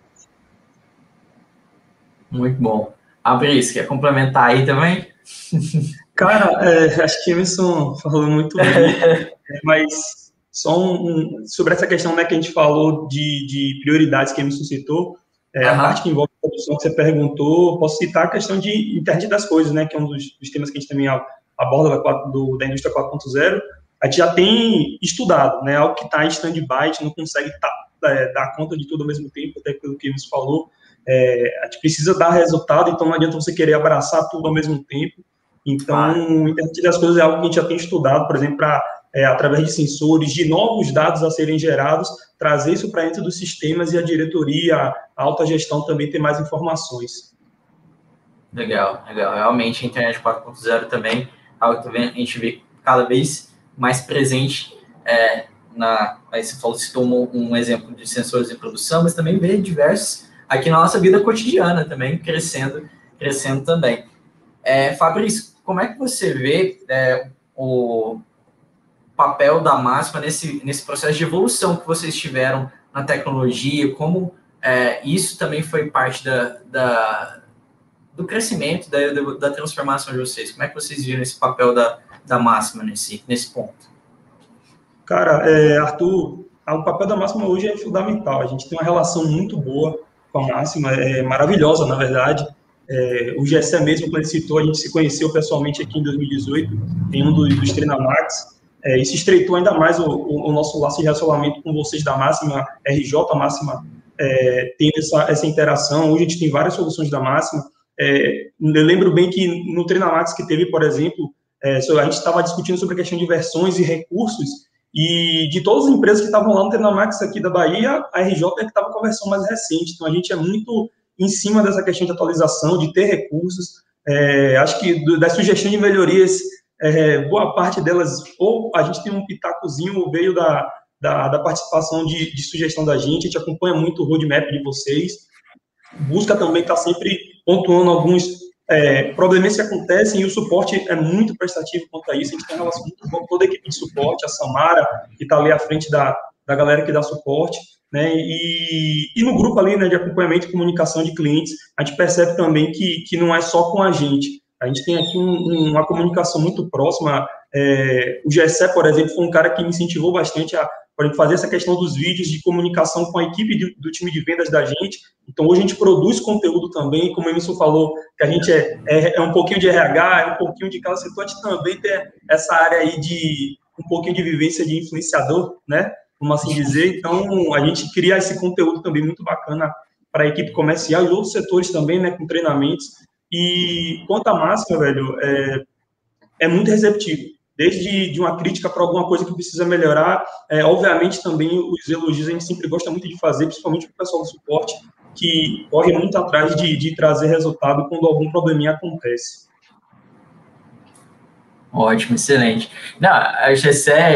Muito bom. Abris, quer complementar aí também? Cara, é, acho que Emerson falou muito bem, é, mas só um, um, sobre essa questão né, que a gente falou de, de prioridades que Emerson citou, é, uhum. a parte que envolve a produção que você perguntou, posso citar a questão de internet das coisas, né, que é um dos, dos temas que a gente também aborda da, do, da indústria 4.0, a gente já tem estudado, né, algo que está em stand-by, a gente não consegue tá, é, dar conta de tudo ao mesmo tempo, até pelo que Emerson falou, é, a gente precisa dar resultado, então não adianta você querer abraçar tudo ao mesmo tempo, então, a internet das coisas é algo que a gente já tem estudado, por exemplo, para é, através de sensores, de novos dados a serem gerados, trazer isso para dentro dos sistemas e a diretoria, a alta gestão também ter mais informações. Legal, legal. Realmente a internet 4.0 também, algo que a gente vê cada vez mais presente é, na. Aí você falou, citou um, um exemplo de sensores de produção, mas também vê diversos aqui na nossa vida cotidiana também, crescendo, crescendo também. É, Fabrício, como é que você vê é, o papel da máxima nesse, nesse processo de evolução que vocês tiveram na tecnologia? Como é, isso também foi parte da, da do crescimento, da, da, transformação de vocês? Como é que vocês viram esse papel da, da máxima nesse, nesse ponto? Cara, é, Arthur, o papel da máxima hoje é fundamental. A gente tem uma relação muito boa com a máxima, é maravilhosa, na verdade. É, o GSE mesmo, quando ele citou, a gente se conheceu pessoalmente aqui em 2018, em um dos, dos Treinamax, é, estreitou ainda mais o, o, o, nosso laço de relacionamento com vocês da Máxima, RJ Máxima, é, essa, essa interação. Hoje a gente tem várias soluções da Máxima. É, eu lembro bem que no Treinamax que teve, por exemplo, é, a gente estava discutindo sobre a questão de versões e recursos, e de todas as empresas que estavam lá no Treinamax aqui da Bahia, a RJ é que estava com a versão mais recente. Então a gente é muito em cima dessa questão de atualização, de ter recursos. É, acho que do, das sugestões de melhorias, é, boa parte delas, ou a gente tem um pitacozinho, ou veio da, da, da participação de, de, sugestão da gente, a gente acompanha muito o roadmap de vocês, busca também estar tá sempre pontuando alguns é, problemas que acontecem e o suporte é muito prestativo quanto a isso. A gente tem uma relação muito boa com toda a equipe de suporte, a Samara, que está ali à frente da, da galera que dá suporte. Né? E, e no grupo ali né, de acompanhamento e comunicação de clientes, a gente percebe também que, que não é só com a gente. A gente tem aqui um, uma comunicação muito próxima. É, o GSE, por exemplo, foi um cara que me incentivou bastante a exemplo, fazer essa questão dos vídeos de comunicação com a equipe de, do time de vendas da gente. Então, hoje a gente produz conteúdo também, como o Emerson falou, que a gente é, é, é, um pouquinho de RH, é um pouquinho de cada setor, a gente também tem essa área aí de um pouquinho de vivência de influenciador, né? como assim dizer. Então, a gente cria esse conteúdo também muito bacana para a equipe comercial e outros setores também, né, com treinamentos. E quanto à máxima, velho, é, é muito receptivo. Desde de uma crítica para alguma coisa que precisa melhorar, é, obviamente também os elogios a gente sempre gosta muito de fazer, principalmente para o pessoal do suporte, que corre muito atrás de, de trazer resultado quando algum probleminha acontece. Ótimo, excelente. Não, a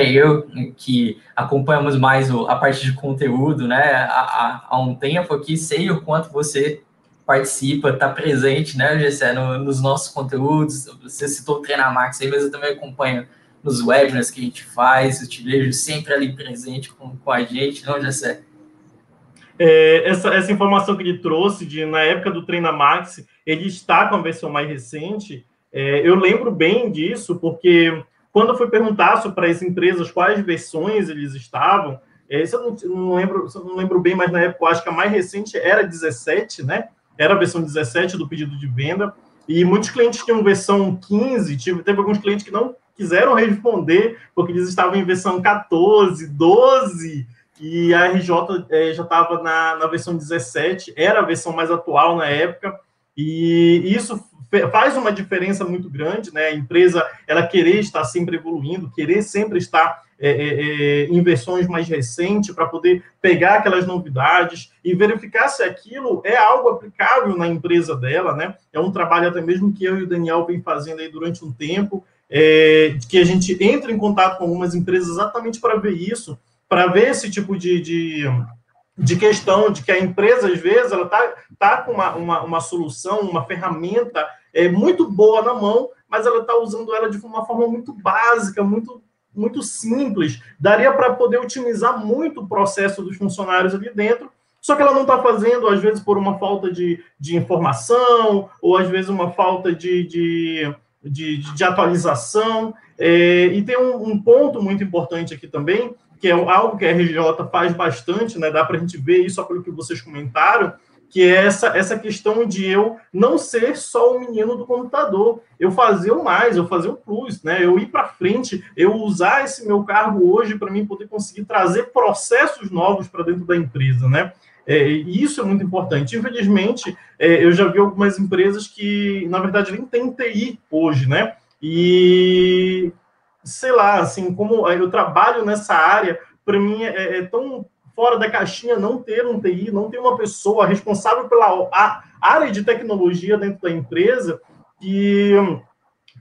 e eu, que acompanhamos mais o, a parte de conteúdo, né, há, há um tempo aqui, sei o quanto você participa, está presente, né, Gessé, no, nos nossos conteúdos. Você citou o Treinamax aí, mas eu também acompanho nos webinars que a gente faz, eu te vejo sempre ali presente com, com a gente, não, Gessé? É, essa, essa informação que ele trouxe de na época do Treinamax, ele está com a versão mais recente. É, eu lembro bem disso, porque quando eu fui perguntar para as empresas quais versões eles estavam, é, eu não, não, lembro, eu não lembro bem, mas na época acho que a mais recente era 17, né? Era a versão 17 do pedido de venda. E muitos clientes tinham versão 15, tive, teve alguns clientes que não quiseram responder, porque eles estavam em versão 14, 12, e a RJ é, já estava na, na versão 17, era a versão mais atual na época, e isso faz uma diferença muito grande, né? A empresa ela querer estar sempre evoluindo, querer sempre estar é, é, é em versões mais recentes para poder pegar aquelas novidades e verificar se aquilo é algo aplicável na empresa dela, né? É um trabalho até mesmo que eu e o Daniel vem fazendo aí durante um tempo, é, que a gente entra em contato com algumas empresas exatamente para ver isso, para ver esse tipo de, de, de, questão de que a empresa, às vezes, ela está tá com uma, uma, uma, solução, uma ferramenta é, muito boa na mão, mas ela está usando ela de uma forma muito básica, muito muito simples, daria para poder otimizar muito o processo dos funcionários ali dentro, só que ela não está fazendo, às vezes, por uma falta de, de informação, ou às vezes uma falta de, de de, de atualização. É, e tem um, um, ponto muito importante aqui também, que é algo que a RJ faz bastante, né? Dá para a gente ver isso só pelo que vocês comentaram, que é essa, essa questão de eu não ser só o menino do computador, eu fazer o mais, eu fazer o plus, né? Eu ir para frente, eu usar esse meu cargo hoje para mim poder conseguir trazer processos novos para dentro da empresa, né? É, e isso é muito importante. Infelizmente, é, eu já vi algumas empresas que, na verdade, nem tem TI hoje, né? E, sei lá, assim, como eu trabalho nessa área, para mim é, é, tão fora da caixinha não ter um TI, não ter uma pessoa responsável pela área de tecnologia dentro da empresa, que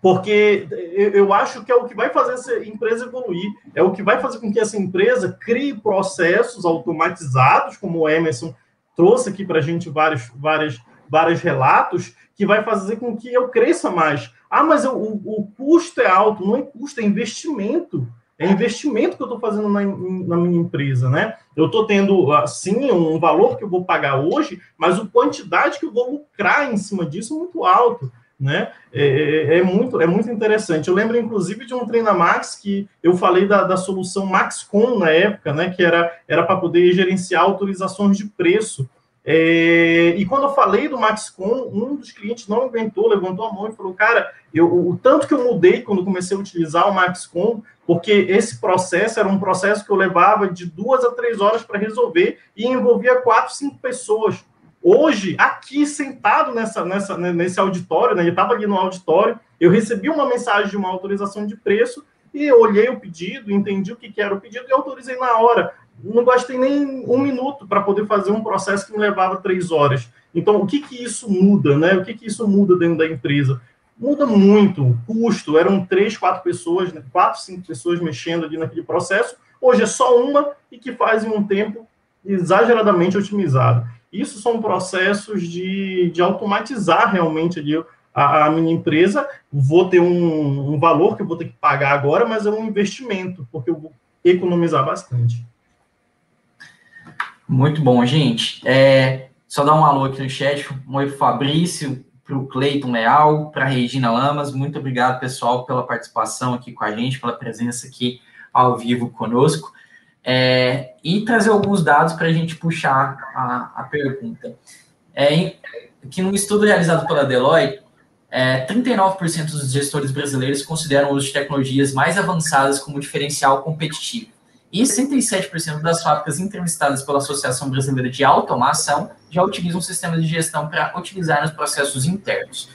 porque eu acho que é o que vai fazer essa empresa evoluir, é o que vai fazer com que essa empresa crie processos automatizados, como o Emerson trouxe aqui para a gente vários, vários, vários relatos, que vai fazer com que eu cresça mais. Ah, mas eu, o, o custo é alto, não é custo, é investimento. É investimento que eu estou fazendo na, na, minha empresa, né? Eu estou tendo, sim, um valor que eu vou pagar hoje, mas a quantidade que eu vou lucrar em cima disso é muito alto né? É, é, é, muito, é muito interessante. Eu lembro, inclusive, de um Treinamax que eu falei da, da solução MaxCon na época, né? Que era para poder gerenciar autorizações de preço. É, e quando eu falei do MaxCon, um dos clientes não aguentou, levantou a mão e falou: Cara, eu, o tanto que eu mudei quando comecei a utilizar o MaxCon, porque esse processo era um processo que eu levava de duas a três horas para resolver e envolvia quatro, cinco pessoas. Hoje, aqui sentado nessa, nessa, nesse auditório, né, ele estava ali no auditório, eu recebi uma mensagem de uma autorização de preço e olhei o pedido, entendi o que, que era o pedido e autorizei na hora. Não gastei nem um minuto para poder fazer um processo que me levava três horas. Então, o que, que isso muda, né? O que, que isso muda dentro da empresa? Muda muito o custo. Eram três, quatro pessoas, né? quatro, cinco pessoas mexendo ali naquele processo. Hoje é só uma e que faz em um tempo exageradamente otimizado. Isso são processos de, de automatizar realmente ali a, a minha empresa. Vou ter um, um, valor que eu vou ter que pagar agora, mas é um investimento, porque eu vou economizar bastante. Muito bom, gente. É, só dar um alô aqui no chat. Um oi para o Fabrício, para o Cleiton Leal, para a Regina Lamas. Muito obrigado, pessoal, pela participação aqui com a gente, pela presença aqui ao vivo conosco é, e trazer alguns dados para a gente puxar a, a pergunta. É, que no estudo realizado pela Deloitte, é, 39% dos gestores brasileiros consideram o uso de tecnologias mais avançadas como diferencial competitivo. E 67% das fábricas entrevistadas pela Associação Brasileira de Automação já utilizam sistemas de gestão para utilizar nos processos internos.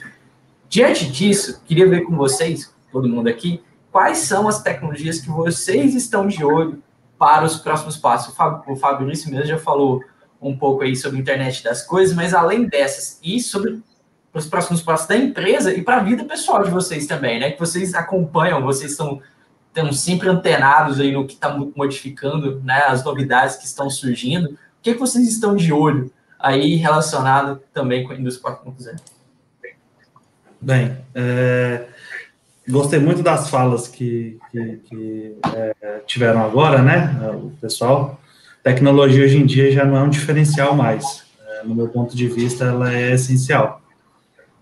Diante disso, queria ver com vocês, todo mundo aqui, quais são as tecnologias que vocês estão de olho para os próximos passos. O Fabrício mesmo já falou um pouco aí sobre a internet das coisas, mas além dessas, e sobre os próximos passos da empresa e para a vida pessoal de vocês também, né? Que vocês acompanham, vocês estão, estão sempre antenados aí no que está modificando, né? As novidades que estão surgindo. O que, que vocês estão de olho aí relacionado também com a indústria 4.0. Bem, é, gostei muito das falas que, que, que é, tiveram agora, né, o pessoal. Tecnologia hoje em dia já não é um diferencial mais. É, no meu ponto de vista, ela é essencial.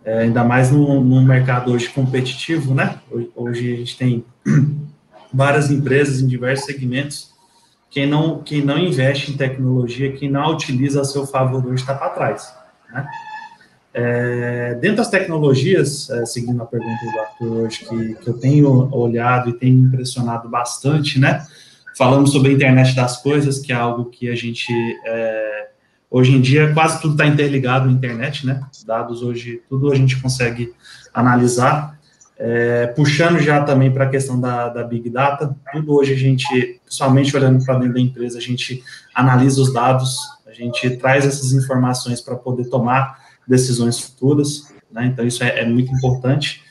É, ainda mais no, mercado hoje competitivo, né? Hoje, hoje a gente tem várias empresas em diversos segmentos. Quem não, quem não investe em tecnologia, quem não a utiliza a seu favor hoje está para trás, né? É, dentro das tecnologias, é, seguindo a pergunta do Arthur hoje, que, que, eu tenho olhado e tenho impressionado bastante, né? Falamos sobre a internet das coisas, que é algo que a gente, é, hoje em dia, quase tudo está interligado à internet, né? Dados hoje, tudo a gente consegue analisar. É, puxando já também para a questão da, da, Big Data, tudo hoje a gente, pessoalmente olhando para dentro da empresa, a gente analisa os dados, a gente traz essas informações para poder tomar decisões futuras, né? Então, isso é, é, muito importante.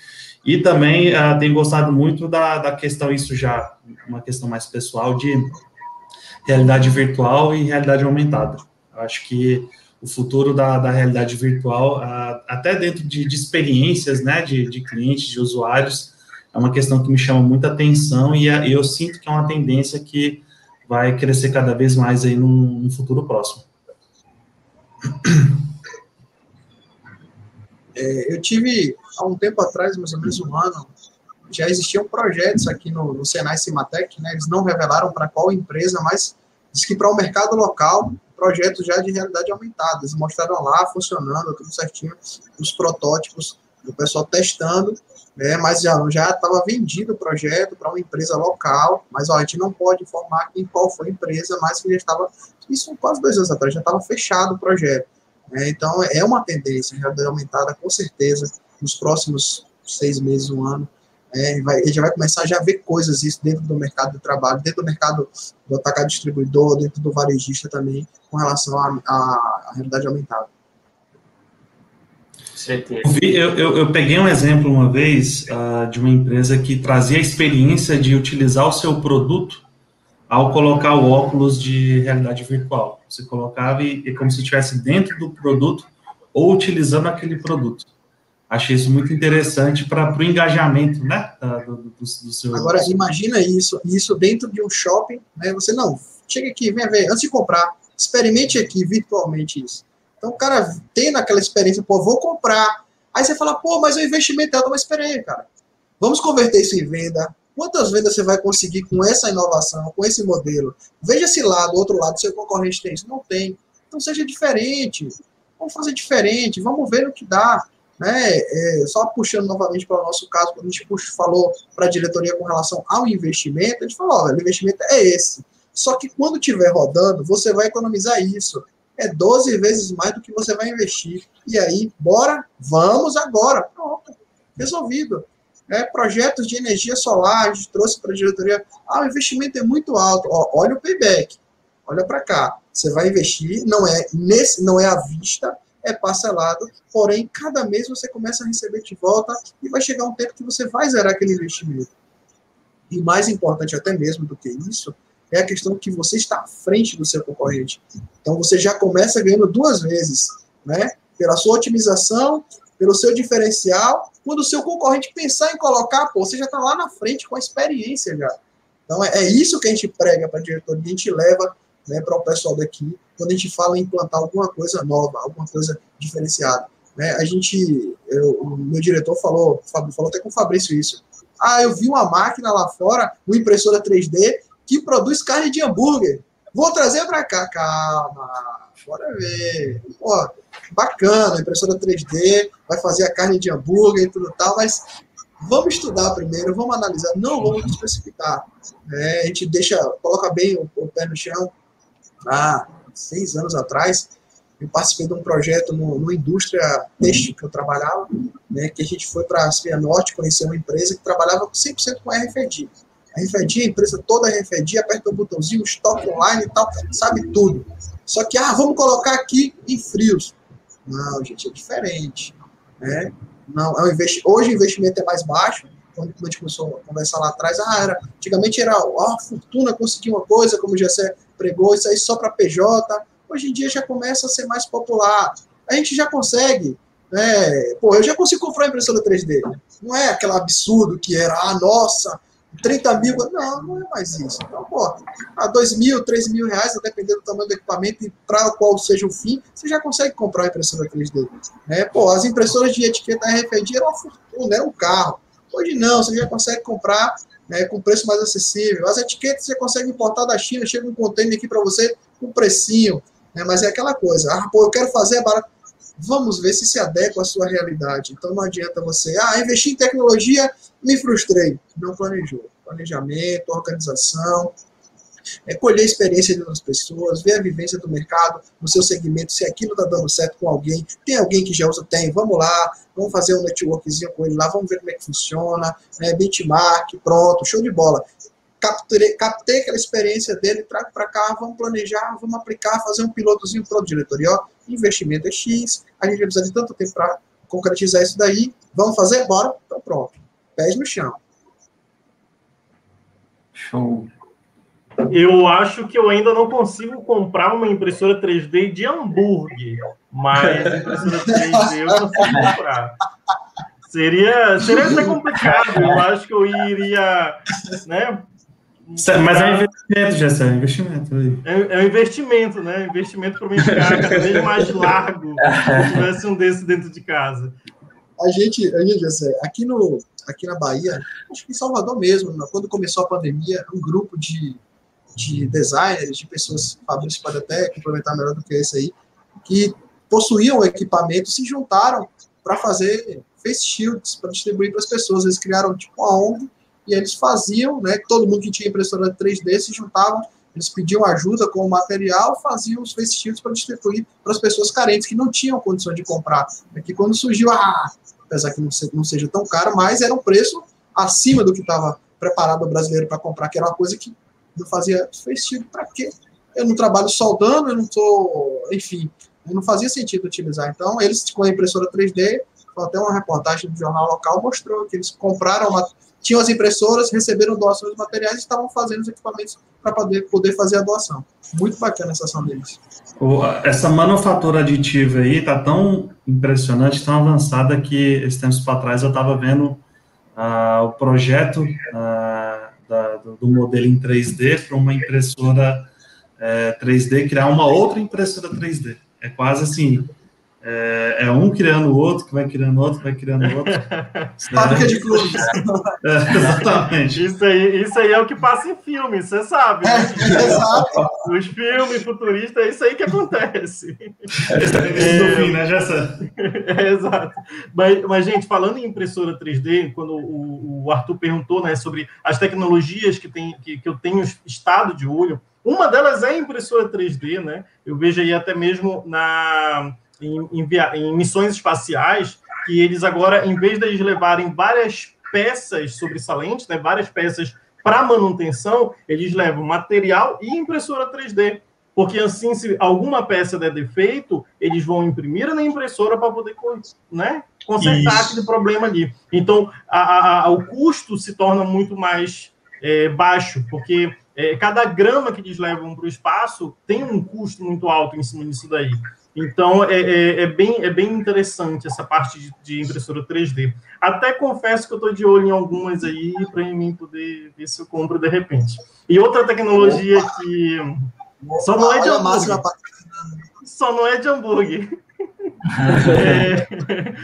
E também uh, tenho gostado muito da, da questão, isso já uma questão mais pessoal, de realidade virtual e realidade aumentada. Eu acho que o futuro da, da realidade virtual, uh, até dentro de, de experiências, né, de, de, clientes, de usuários, é uma questão que me chama muita atenção e, uh, eu sinto que é uma tendência que vai crescer cada vez mais aí no, no futuro próximo. É, eu tive, há um tempo atrás, mais ou menos um ano, já existiam projetos aqui no, no Senai Cimatec, né, eles não revelaram para qual empresa, mas diz que para o mercado local, projetos já de realidade aumentada, eles mostraram lá, funcionando, tudo certinho, os protótipos, o pessoal testando, né, mas já estava vendido o projeto para uma empresa local, mas ó, a gente não pode informar em qual foi a empresa, mas que já estava, isso quase dois anos atrás, já estava fechado o projeto. É, então, é uma tendência, realidade aumentada, com certeza, nos próximos seis meses, um ano, é, vai, ele já vai começar a já ver coisas isso dentro do mercado de trabalho, dentro do mercado do atacado distribuidor, dentro do varejista também, com relação à realidade aumentada. Eu, eu, eu, peguei um exemplo uma vez uh, de uma empresa que trazia a experiência de utilizar o seu produto ao colocar o óculos de realidade virtual. Você colocava e é como se estivesse dentro do produto ou utilizando aquele produto. Achei isso muito interessante para o engajamento, né, do, do, do, seu... Agora, imagina isso, isso dentro de um shopping, né, você, não, chega aqui, vem ver, antes de comprar, experimente aqui virtualmente isso. Então, o cara tem naquela experiência, pô, vou comprar, aí você fala, pô, mas o investimento é alto, mas espera aí, cara, vamos converter isso em venda, Quantas vendas você vai conseguir com essa inovação, com esse modelo? Veja esse lado, outro lado, seu concorrente tem isso. Não tem. Então seja diferente. Vamos fazer diferente, vamos ver o que dá. Né? É, só puxando novamente para o nosso caso, quando a gente puxa, falou para a diretoria com relação ao investimento, a gente falou: olha, o investimento é esse. Só que quando estiver rodando, você vai economizar isso. É 12 vezes mais do que você vai investir. E aí, bora, vamos agora. Pronto, resolvido é, projetos de energia solar, a gente trouxe para a diretoria, ah, o investimento é muito alto, Ó, olha o payback, olha para cá, você vai investir, não é nesse, não é à vista, é parcelado, porém, cada mês você começa a receber de volta e vai chegar um tempo que você vai zerar aquele investimento. E mais importante até mesmo do que isso, é a questão que você está à frente do seu concorrente. Então, você já começa ganhando duas vezes, né? Pela sua otimização pelo seu diferencial. Quando o seu concorrente pensar em colocar, pô, você já está lá na frente com a experiência já. Então é, é isso que a gente prega para a diretoria, a gente leva né, para o pessoal daqui, quando a gente fala em implantar alguma coisa nova, alguma coisa diferenciada. Né? A gente, eu, o meu diretor falou, falou até com o Fabrício isso. Ah, eu vi uma máquina lá fora, uma impressora 3D, que produz carne de hambúrguer. Vou trazer para cá. Calma, bora ver. Pô, bacana, impressora 3D, vai fazer a carne de hambúrguer e tudo tal, mas vamos estudar primeiro, vamos analisar, não vamos especificar. É, a gente deixa, coloca bem o, o, pé no chão. Há seis anos atrás, eu participei de um projeto no, no indústria têxtil que eu trabalhava, né, que a gente foi para a Spia Norte conhecer uma empresa que trabalhava 100% com RFID. A RFID, a empresa toda RFID, aperta o botãozinho, estoque online e tal, sabe tudo. Só que, ah, vamos colocar aqui em frios. Não, gente, é diferente. Né? Não, é um investi Hoje o investimento é mais baixo. Quando a gente começou a conversar lá atrás, ah, era, antigamente era ah, fortuna conseguir uma coisa, como o Gessé pregou, isso aí só para PJ. hoje em dia já começa a ser mais popular. A gente já consegue, né? Pô, eu já consigo comprar uma impressora 3D. Não é aquele absurdo que era, ah, nossa, 30 mil. Não, não é mais isso. Então, pô, a 2 mil, 3 mil reais, dependendo do tamanho do equipamento e para qual seja o fim, você já consegue comprar uma impressora 3D. Né? Pô, as impressoras de etiqueta RFID eram uma fortuna, era um carro. Hoje não, você já consegue comprar né, com preço mais acessível. As etiquetas você consegue importar da China, chega um container aqui para você com precinho. Né, mas é aquela coisa, ah, pô, eu quero fazer barato. Vamos ver se se adequa à sua realidade. Então não adianta você, ah, investir em tecnologia, me frustrei. Não planejou. Planejamento, organização, é colher a experiência de outras pessoas, ver a vivência do mercado no seu segmento, se aquilo está dando certo com alguém, tem alguém que já usa, tem, vamos lá, vamos fazer um networkzinho com ele lá, vamos ver como é que funciona, né, benchmark, pronto, show de bola. Capturei, captei aquela experiência dele, trago para cá, vamos planejar, vamos aplicar, fazer um pilotozinho para o ó, investimento é X, a gente vai precisar de tanto tempo para concretizar isso daí, vamos fazer? Bora? Então pronto, pés no chão. Show. Eu acho que eu ainda não consigo comprar uma impressora 3D de hambúrguer, mas impressora 3D eu consigo comprar. Seria, seria até complicado. Eu acho que eu iria, né? Mas é um investimento, Jessé, é um investimento. É, é um investimento, né? Investimento para o mercado cada vez mais largo se tivesse um desse dentro de casa. A gente, a gente, Jessé, aqui, no, aqui na Bahia, acho que em Salvador mesmo, quando começou a pandemia, um grupo de de designers, de pessoas, Fabrício pode até complementar melhor do que esse aí, que possuíam equipamento, se juntaram para fazer face shields, para distribuir para as pessoas. Eles criaram tipo uma ONG e eles faziam, né, todo mundo que tinha impressora 3D se juntavam, eles pediam ajuda com o material, faziam os face shields para distribuir para as pessoas carentes que não tinham condição de comprar. É que quando surgiu, ah, apesar que não seja tão caro, mas era um preço acima do que estava preparado o brasileiro para comprar, que era uma coisa que não fazia sentido para quê? Eu não trabalho soldando, eu não estou, enfim, não fazia sentido utilizar. Então, eles com a impressora 3D, até uma reportagem do jornal local mostrou que eles compraram, uma, tinham as impressoras, receberam doações de materiais e estavam fazendo os equipamentos para poder, poder fazer a doação. Muito bacana essa ação deles. Essa manufatura aditiva aí tá tão impressionante, tão avançada que esses tempos para trás eu estava vendo uh, o projeto uh, da, do, modelo em 3D para uma impressora é, 3D, criar uma outra impressora 3D. É quase assim, é, é, um criando o outro, que vai criando outro, vai criando outro. Fábrica de clubes. É, exatamente. Isso aí, isso aí é o que passa em filme, você sabe. Né? É, exato. Os filmes futuristas, é isso aí que acontece. Esse é fim, né, Jessa? É, exato. Mas, mas, gente, falando em impressora 3D, quando o, o Arthur perguntou né, sobre as tecnologias que, tem, que, que eu tenho estado de olho, uma delas é a impressora 3D, né? Eu vejo aí até mesmo na em, em, em missões espaciais, que eles agora, em vez de eles levarem várias peças sobressalentes, né, várias peças para manutenção, eles levam material e impressora 3D. Porque assim, se alguma peça der defeito, eles vão imprimir na impressora para poder né, consertar Isso. aquele problema ali. Então, a, a, o custo se torna muito mais é, baixo, porque é, cada grama que eles levam para o espaço tem um custo muito alto em cima disso daí. Então, é, é, é, bem, é bem interessante essa parte de, de impressora 3D. Até confesso que eu estou de olho em algumas aí, para mim poder ver se eu compro de repente. E outra tecnologia que só não é de hambúrguer. Só não é de hambúrguer. é,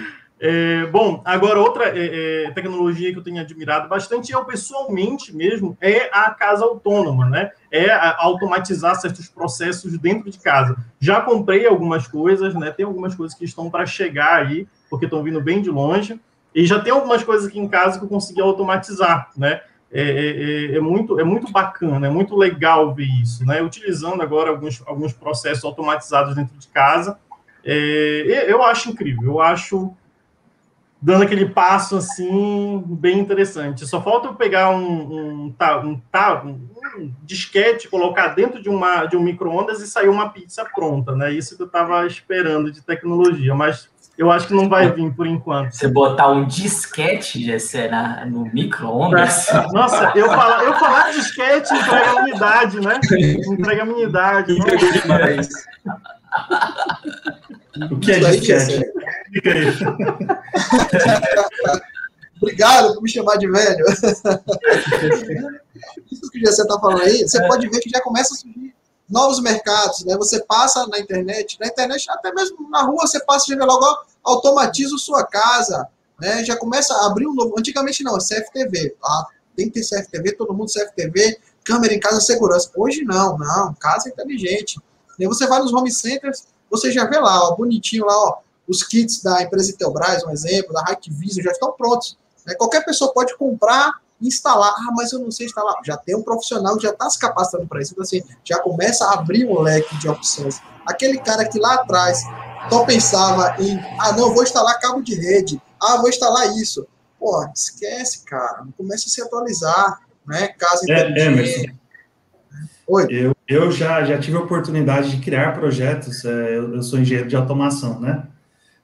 é, bom, agora outra é, é, tecnologia que eu tenho admirado bastante, eu pessoalmente mesmo, é a casa autônoma, né? É automatizar certos processos dentro de casa. Já comprei algumas coisas, né? Tem algumas coisas que estão para chegar aí, porque estão vindo bem de longe, e já tem algumas coisas aqui em casa que eu consegui automatizar, né? É, é, é, é muito, é muito bacana, é muito legal ver isso, né? Utilizando agora alguns, alguns processos automatizados dentro de casa, é, eu acho incrível, eu acho dando aquele passo assim bem interessante. Só falta eu pegar um, um, um, um disquete, colocar dentro de, uma, de um micro-ondas e sair uma pizza pronta, né? Isso que eu estava esperando de tecnologia, mas Eu acho que não vai vir por enquanto. Você botar um disquete, Gessé, na, no micro-ondas. Nossa, eu falar, eu falar disquete entrega a minha idade, né? Entrega a minha idade. Entregou demais. O que é disquete? Fica aí. Obrigado por me chamar de velho. Isso que você está falando aí, você pode ver que já começa a surgir novos mercados, né? Você passa na internet, na internet, até mesmo na rua, você passa e já vê logo, automatiza sua casa, né? Já começa a abrir um novo. Antigamente não, é CFTV. Ah, tem que ter CFTV, todo mundo CFTV, câmera em casa, segurança. Hoje não, não, casa inteligente. E você vai nos home centers, você já vê lá, ó, bonitinho lá, ó, os kits da empresa Intelbras, um exemplo, da Hikvision, já estão prontos. né? Qualquer pessoa pode comprar e instalar. Ah, mas eu não sei instalar. Já tem um profissional que já está se capacitando para isso. Então, assim, já começa a abrir um leque de opções. Aquele cara que lá atrás só pensava em, ah, não, vou instalar cabo de rede. Ah, vou instalar isso. Pô, esquece, cara. Começa a se atualizar, né? Casa É, inteligente. Emerson. Oi. Eu, eu já, já tive a oportunidade de criar projetos, é, eu, eu sou engenheiro de automação, né?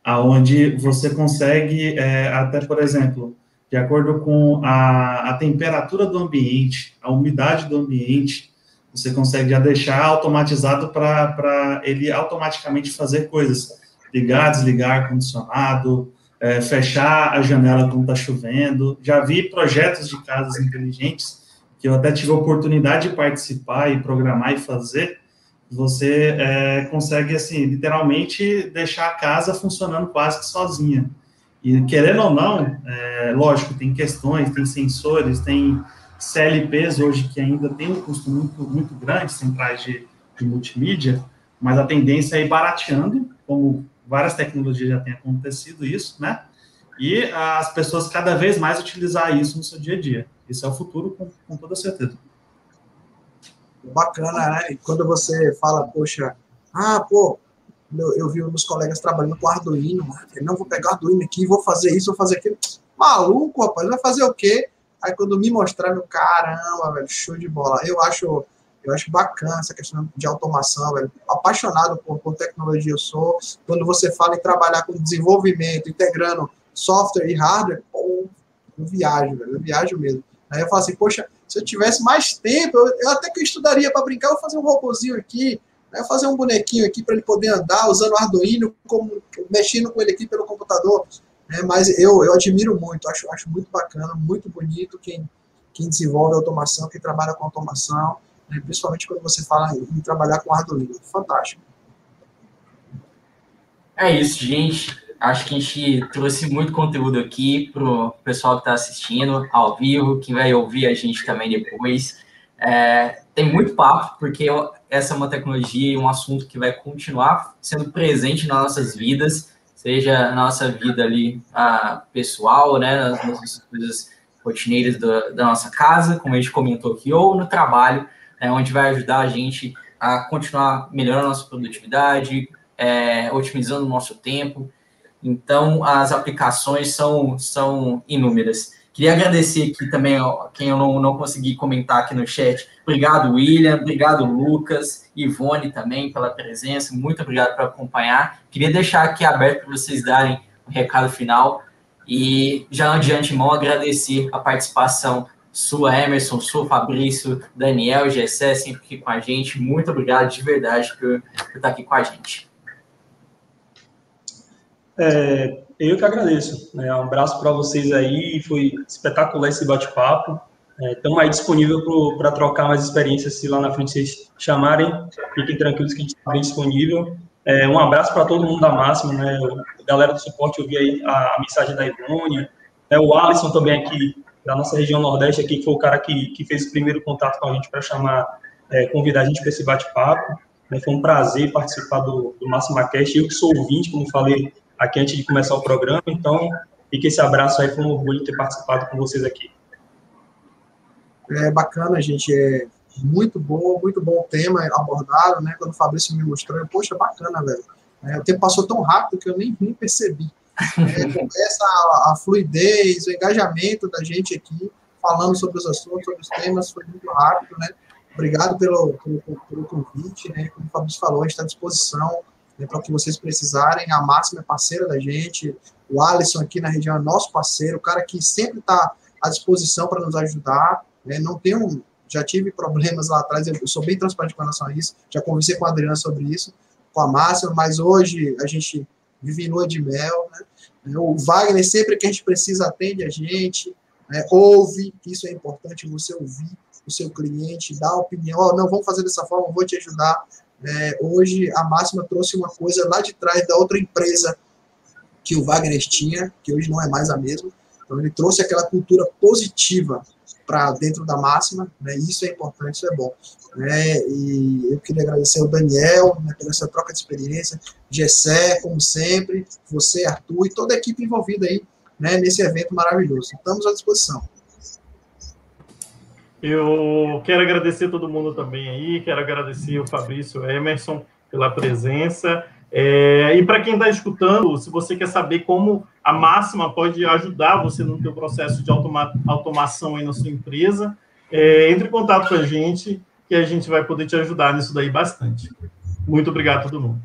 Aonde você consegue, é, até por exemplo, de acordo com a, a temperatura do ambiente, a umidade do ambiente, você consegue já deixar automatizado para ele automaticamente fazer coisas. Ligar, desligar ar-condicionado, é, fechar a janela quando está chovendo. Já vi projetos de casas inteligentes que eu até tive a oportunidade de participar e programar e fazer, você é, consegue, assim, literalmente deixar a casa funcionando quase que sozinha. E, querendo ou não, é, lógico, tem questões, tem sensores, tem CLPs hoje que ainda tem um custo muito, muito grande, centrais de, de multimídia, mas a tendência é ir barateando, como várias tecnologias já têm acontecido isso, né? E as pessoas cada vez mais utilizar isso no seu dia a dia. Isso é o futuro, com, com toda certeza. Bacana, né? E quando você fala, poxa, ah, pô, eu, eu vi meus colegas trabalhando com Arduino, mano. Eu não vou pegar Arduino aqui, vou fazer isso, vou fazer aquilo. Maluco, rapaz, vai fazer o quê? Aí quando me mostraram, caramba, velho, show de bola. Eu acho, eu acho bacana essa questão de automação, velho. Apaixonado por, por tecnologia eu sou. Quando você fala em trabalhar com desenvolvimento, integrando software e hardware, pô, eu viajo, velho, eu viajo mesmo. Aí eu falo assim, poxa, se eu tivesse mais tempo, eu, eu até que eu estudaria para brincar, eu fazer um robôzinho aqui, né, fazer um bonequinho aqui para ele poder andar usando o Arduino, como, mexendo com ele aqui pelo computador. Né, mas eu, eu admiro muito, acho, acho muito bacana, muito bonito quem, quem desenvolve automação, quem trabalha com automação, né, principalmente quando você fala em trabalhar com Arduino. Fantástico. É isso, gente. Acho que a gente trouxe muito conteúdo aqui para o pessoal que está assistindo ao vivo, que vai ouvir a gente também depois. É, tem muito papo, porque essa é uma tecnologia e um assunto que vai continuar sendo presente nas nossas vidas, seja na nossa vida ali a pessoal, né, nas nossas coisas rotineiras do, da nossa casa, como a gente comentou aqui, ou no trabalho, né, onde vai ajudar a gente a continuar melhorando a nossa produtividade, é, otimizando o nosso tempo. Então, as aplicações são, são inúmeras. Queria agradecer aqui também quem eu não, não consegui comentar aqui no chat. Obrigado, William. Obrigado, Lucas. Ivone também pela presença. Muito obrigado por acompanhar. Queria deixar aqui aberto para vocês darem o um recado final. E já de antemão agradecer a participação sua, Emerson, sua, Fabrício, Daniel, Gessé, sempre aqui com a gente. Muito obrigado de verdade por, por estar aqui com a gente. É, eu que agradeço. Né? Um abraço para vocês aí. Foi espetacular esse bate-papo. Estamos é, aí disponível para trocar mais experiências se lá na frente vocês chamarem. Fiquem tranquilos que a gente está bem disponível. É, um abraço para todo mundo da Máxima, né? Galera do suporte, eu aí a, a mensagem da Ivone. Né? O Alisson também aqui, da nossa região Nordeste, aqui, que foi o cara que, que fez o primeiro contato com a gente para chamar, é, convidar a gente para esse bate-papo. Né? Foi um prazer participar do, do Máxima Cast. Eu que sou ouvinte, como falei aqui antes de começar o programa. Então, fique esse abraço aí, foi um orgulho ter participado com vocês aqui. É bacana, gente. É muito bom, muito bom tema abordado, né? Quando o Fabrício me mostrou, eu, poxa, bacana, velho. É, o tempo passou tão rápido que eu nem, nem percebi. É, começa a, a, fluidez, o engajamento da gente aqui, falando sobre os assuntos, sobre os temas, foi muito rápido, né? Obrigado pelo, pelo, pelo convite, né? Como o Fabrício falou, a gente está à disposição né, para o que vocês precisarem. A Máxima é parceira da gente, o Alisson aqui na região é nosso parceiro, o cara que sempre está à disposição para nos ajudar. Né, não tenho, já tive problemas lá atrás, eu sou bem transparente com relação a isso, já conversei com a Adriana sobre isso, com a Máxima, mas hoje a gente vive lua de mel. Né, o Wagner, sempre que a gente precisa, atende a gente, né, ouve, isso é importante, você ouvir o seu cliente, dar opinião, oh, não, vamos fazer dessa forma, vou te ajudar. É, hoje a Máxima trouxe uma coisa lá de trás da outra empresa que o Wagner tinha, que hoje não é mais a mesma. Então ele trouxe aquela cultura positiva para dentro da Máxima, né? Isso é importante, isso é bom. Né? E eu queria agradecer ao Daniel né, pela essa troca de experiência, Gessé, como sempre, você, Arthur e toda a equipe envolvida aí né, nesse evento maravilhoso. Estamos à disposição. Eu quero agradecer todo mundo também aí, quero agradecer o Fabrício Emerson pela presença. É, e para quem está escutando, se você quer saber como a máxima pode ajudar você no seu processo de automa automação aí na sua empresa, é, entre em contato com a gente, que a gente vai poder te ajudar nisso daí bastante. Muito obrigado a todo mundo.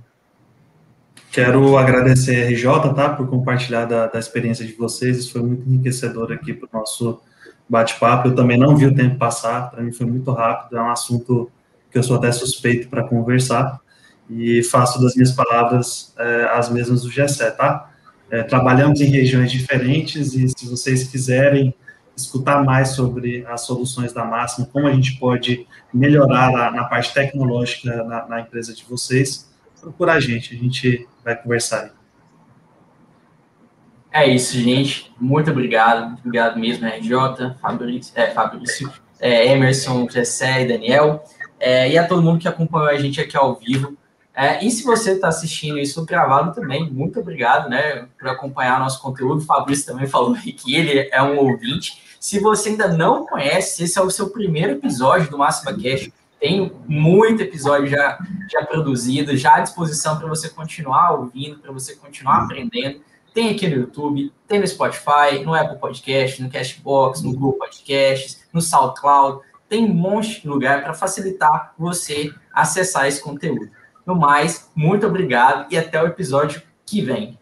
Quero agradecer a RJ, tá, por compartilhar da, da experiência de vocês, isso foi muito enriquecedor aqui para o nosso bate-papo. Eu também não vi o tempo passar, para mim foi muito rápido, é um assunto que eu sou até suspeito para conversar, e faço das minhas palavras é, as mesmas do Gessé, tá? É, trabalhamos em regiões diferentes e se vocês quiserem escutar mais sobre as soluções da Máxima, como a gente pode melhorar na, parte tecnológica na, na, empresa de vocês, procura a gente, a gente vai conversar aí. É isso, gente. Muito obrigado. Muito obrigado mesmo, RJ, Fabrício, é, Fabrício é, Emerson, Jessé e Daniel. É, e a todo mundo que acompanhou a gente aqui ao vivo. É, e se você está assistindo isso gravado também, muito obrigado né, por acompanhar nosso conteúdo. O Fabrício também falou que ele é um ouvinte. Se você ainda não conhece, esse é o seu primeiro episódio do Máxima Cash. Tem muito episódio já, já produzido, já à disposição para você continuar ouvindo, para você continuar aprendendo. Tem aqui no YouTube, tem no Spotify, no Apple Podcast, no Cashbox, no Google Podcasts, no SoundCloud. Tem um monte de lugar para facilitar você acessar esse conteúdo. No mais, muito obrigado e até o episódio que vem.